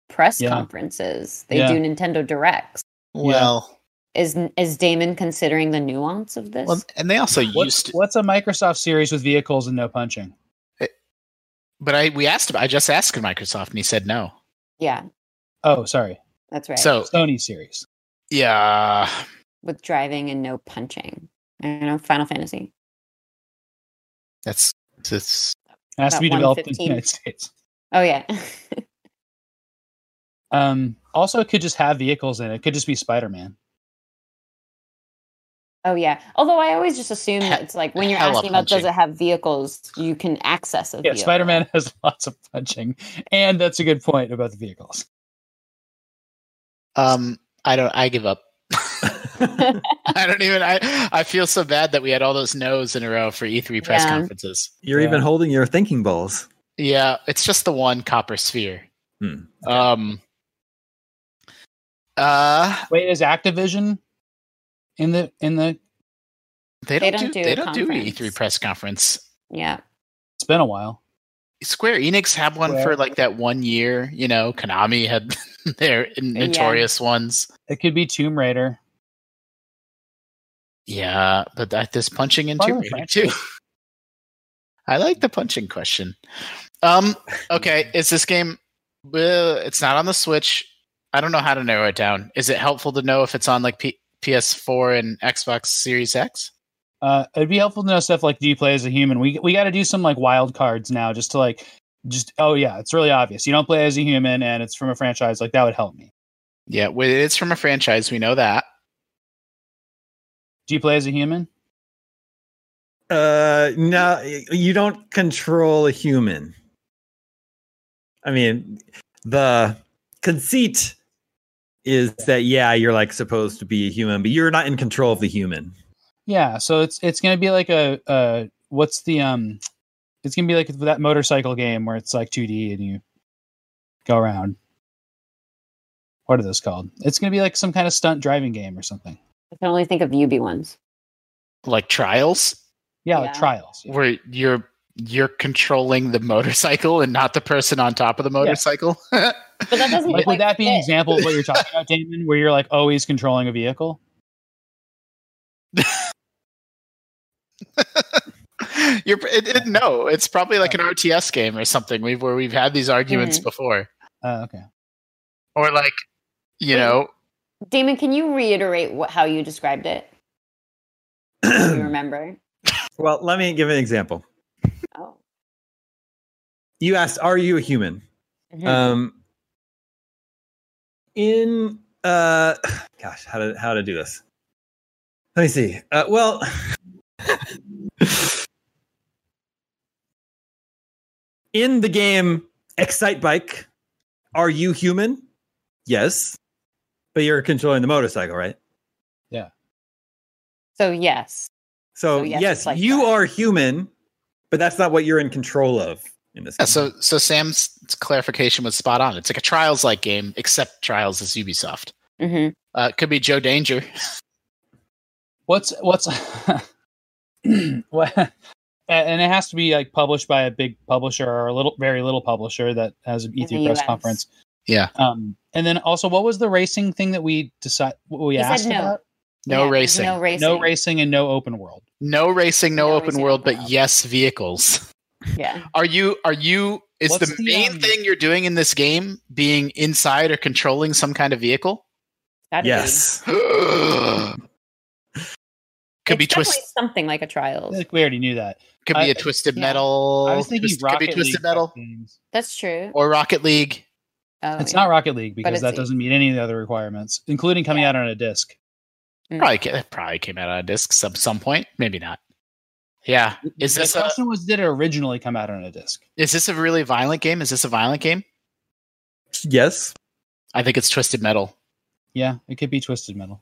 press Yeah. conferences. They Yeah. do Nintendo Directs. Well, Is is Daemon considering the nuance of this? well, and they also What's, used. To, what's a Microsoft series with vehicles and no punching? But I we asked him. I just asked Microsoft, and he said no. yeah, Oh, sorry, that's right. So Sony series. yeah, with driving and no punching. I don't know Final Fantasy. that's that's It has to be developed in the United States. Oh yeah, Um, also, it could just have vehicles in it. It could just be Spider Man. Oh yeah. Although I always just assume He- that it's like when you're hella asking about does it have vehicles, you can access a Yeah, vehicle. Spider Man has lots of punching, and that's a good point about the vehicles. um. I don't. I give up. I don't even. I I feel so bad that we had all those no's in a row for E3 press Yeah. conferences. You're Yeah. even holding your thinking balls. Yeah, it's just the one copper sphere. Hmm. Um. Uh, Wait, is Activision in the in the? they They don't, don't do, do they don't do conference. E3 press conference. Yeah. It's been a while. Square Enix had one for like that one year. You know, Konami had their notorious ones. It could be Tomb Raider. Yeah, but that this punching in Tomb Raider too. I like the punching question. Um, okay, is this game? Well, it's not on the Switch. I don't know how to narrow it down. Is it helpful to know if it's on like P- PS4 and Xbox Series X? Uh, it'd be helpful to know stuff like do you play as a human? We we got to do some like wild cards now, just to like, just oh yeah, it's really obvious. You don't play as a human, and it's from a franchise. Like that would help me. Yeah, it's from a franchise. We know that. Do you play as a human? Uh, no, you don't control a human. I mean, the conceit is that yeah, you're like supposed to be a human, but you're not in control of the human. Yeah, so it's it's gonna be like a uh, what's the um, it's gonna be like that motorcycle game where it's like 2D and you go around. What are those called? It's gonna be like some kind of stunt driving game or something. I can only think of UB ones. Like Trials, Yeah, like trials. yeah. where you're you're controlling the motorcycle and not the person on top of the motorcycle. But that doesn't Like, would that be an example of what you're talking about, Daemon? Where you're like always controlling a vehicle? You're it, it, no, it's probably like an RTS game or something. We've where we've had these arguments Mhm. before, Uh, okay. or like you Wait. know, Daemon, can you reiterate what how you described it? Do you remember? well, let me give an example. You asked, "Are you a human?" Mhm. Um, in uh, gosh, how to how to do this? Let me see. Uh, well, in the game Excitebike, are you human? Yes, but you're controlling the motorcycle, right? Yeah. So yes. So, So yes, yes, like you that. are human, but that's not what you're in control of in this. yeah. game. So so Sam's clarification was spot on. It's like a Trials like game, except Trials is Ubisoft. hmm Uh, it could be Joe Danger. What's what's what? And it has to be like published by a big publisher or a little, very little publisher that has an In E3 the press US. conference. Yeah. Um, and then also, what was the racing thing that we decide? We He said asked no. about? No Yeah, racing. No racing. No racing and no open world. No racing, no, No open racing, world, open but world. yes, vehicles. Yeah. Are you are you is What's the the, main um, thing you're doing in this game being inside or controlling some kind of vehicle? Gotta be. yes, could be It's twist definitely something like a trials. like we already knew that. could be a twisted yeah. metal. I was thinking twist- Rocket could be twisted League metal type games. That's true. or Rocket League. Oh, it's yeah. not Rocket League because that doesn't meet any of the other requirements, including coming Yeah. out on a disc. Mm. Probably ca- probably came out on a disc some some point. Maybe not. Yeah. Is the this a question was, did it originally come out on a disc? is this a really violent game? Is this a violent game? yes. I think it's Twisted Metal. Yeah, it could be Twisted Metal,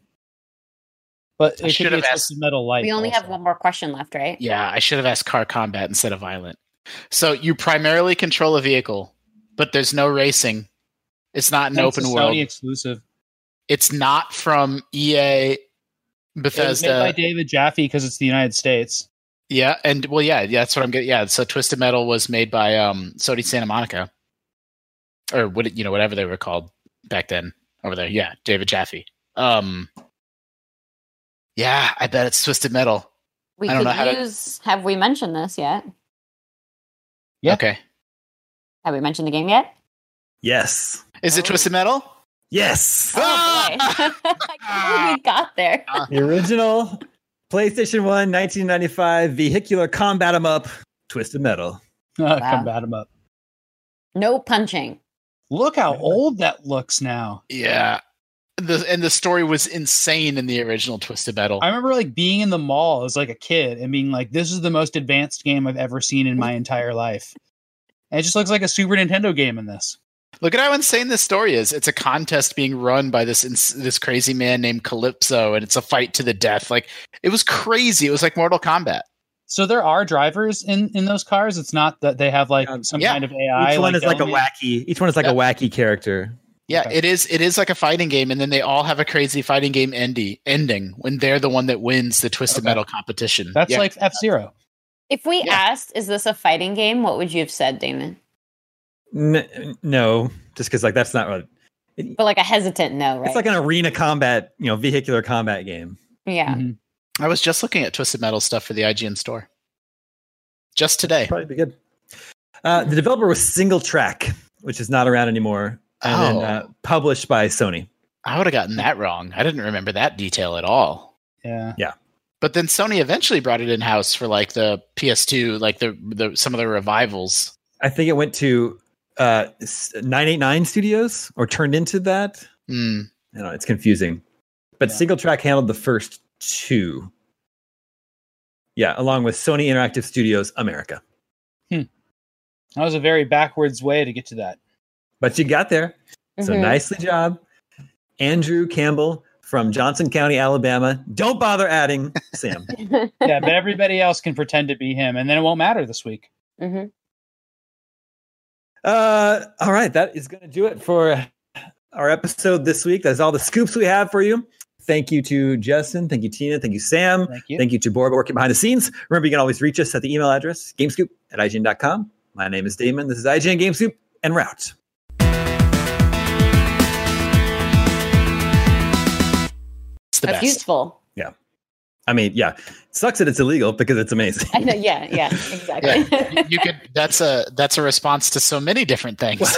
but I should could be have asked- Twisted Metal light. We only have one more question left, right? Yeah, I should have asked car combat instead of violent. So you primarily control a vehicle, but there's no racing. It's not an And open a world. Sony exclusive. It's not from EA It was made by David Jaffe because it's the United States. Yeah, and well, yeah, yeah, that's what I'm getting. Yeah, so Twisted Metal was made by um Sony Santa Monica, or what you know, whatever they were called back then over there. Yeah, David Jaffe. Um, yeah, I bet it's Twisted Metal. We I don't could know how to- Have we mentioned this yet? Yeah. Okay, Have we mentioned the game yet? Yes. is it Oh. Twisted Metal? Oh Yes. boy! I can't believe we got there. the original PlayStation 1 1995 vehicular combat 'em up Twisted Metal. Uh, Come bat him up. No punching. Look how old that looks now. Yeah, the and the story was insane in the original Twisted Metal. I remember like being in the mall as like a kid and being like, "This is the most advanced game I've ever seen in my entire life." And it just looks like a Super Nintendo game in this. Look at how insane this story is. It's a contest being run by this ins- this crazy man named Calypso, and it's a fight to the death. Like it was crazy. It was like Mortal Kombat. So there are drivers in in those cars. It's not that they have like Um, some yeah. kind of AI. Each one is like a wacky. Each one is like a wacky character. Yeah, Okay. it is. It is like a fighting game, and then they all have a crazy fighting game endy, ending when they're the one that wins the Twisted Okay. Metal competition. That's Yeah. like F Zero. If we Yeah. asked, "Is this a fighting game?" What would you have said, Daemon? N- no, just because like that's not what. But like a hesitant no, right? It's like an arena combat, you know, vehicular combat game. yeah. Mhm. I was just looking at Twisted Metal stuff for the IGN store just today. Probably be good. Uh, the developer was SingleTrac, which is not around anymore, and Oh. then uh, published by Sony. I would have gotten that wrong. I didn't remember that detail at all. Yeah. Yeah. But then Sony eventually brought it in house for like the PS2, like the, the some of the revivals. I think it went to uh, 989 Studios or turned into that. Hmm. I don't know, it's confusing. But Yeah. SingleTrac handled the first two. Yeah, along with Sony Interactive Studios America. That was a very backwards way to get to that. But you got there. So Mhm. nicely job. Andrew Campbell from Johnson County, Alabama. Don't bother adding Sam. Yeah, but everybody else can pretend to be him, and then it won't matter this week. Mhm. Uh, all right, that is going to do it for our episode this week. That's all the scoops we have for you. Thank you to Justin. Thank you, Tina. Thank you, Sam. Thank you. Thank you to Borg working behind the scenes. Remember, you can always reach us at the email address gamescoop at IGN.com. My name is Daemon. This is IGN Gamescoop and Route. It's the That's best. useful. I mean, yeah, it sucks that it's illegal because it's amazing. I know. Yeah. Yeah. Exactly. You could that's a that's a response to so many different things.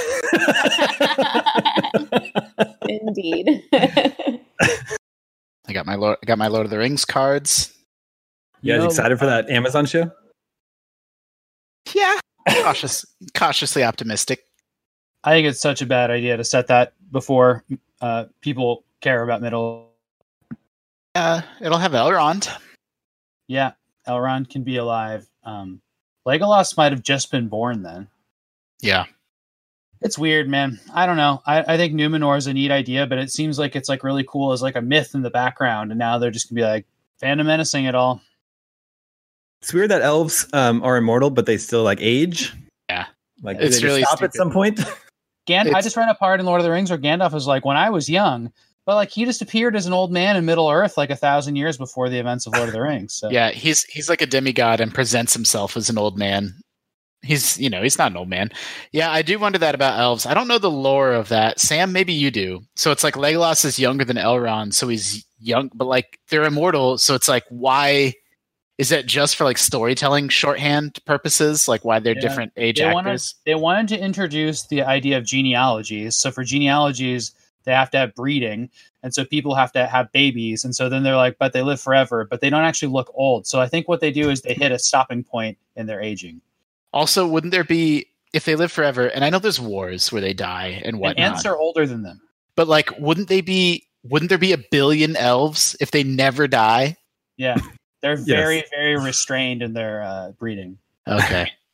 Indeed. I got my Lord, I got my Lord of the Rings cards. you guys know, excited for that Amazon show? Yeah, cautious, cautiously optimistic. I think it's such a bad idea to set that before uh, people care about Middle. Uh, it'll have Elrond. Yeah, Elrond can be alive. Um, Legolas might have just been born then. Yeah, It's weird, man. I don't know. I, I think Numenor is a neat idea, but it seems like it's like really cool as like a myth in the background, and now they're just gonna be like fandom menacing it all. It's weird that elves um, are immortal, but they still like age. Yeah. like It's they really stop at some point. Gand- I just ran a part in Lord of the Rings where Gandalf was like, when I was young, but like he just appeared as an old man in Middle Earth like a thousand years before the events of Lord of the Rings. So yeah. He's he's like a demigod and presents himself as an old man. He's you know he's not an old man. Yeah, I do wonder that about elves. I don't know the lore of that. Sam, maybe you do. So it's like Legolas is younger than Elrond, so he's young, but like they're immortal. So it's like why is that just for like storytelling shorthand purposes? Like why they're Yeah. different age they wanted actors? they wanted to introduce the idea of genealogies. So for genealogies, they have to have breeding, and so people have to have babies, and so then they're like, but they live forever, but they don't actually look old. So I think what they do is they hit a stopping point in their aging. Also, wouldn't there be if they live forever? And I know there's wars where they die and And whatnot. ants are older than them. But like, wouldn't they be? Wouldn't there be a billion elves if they never die? Yeah, they're very very restrained in their uh, breeding. Okay.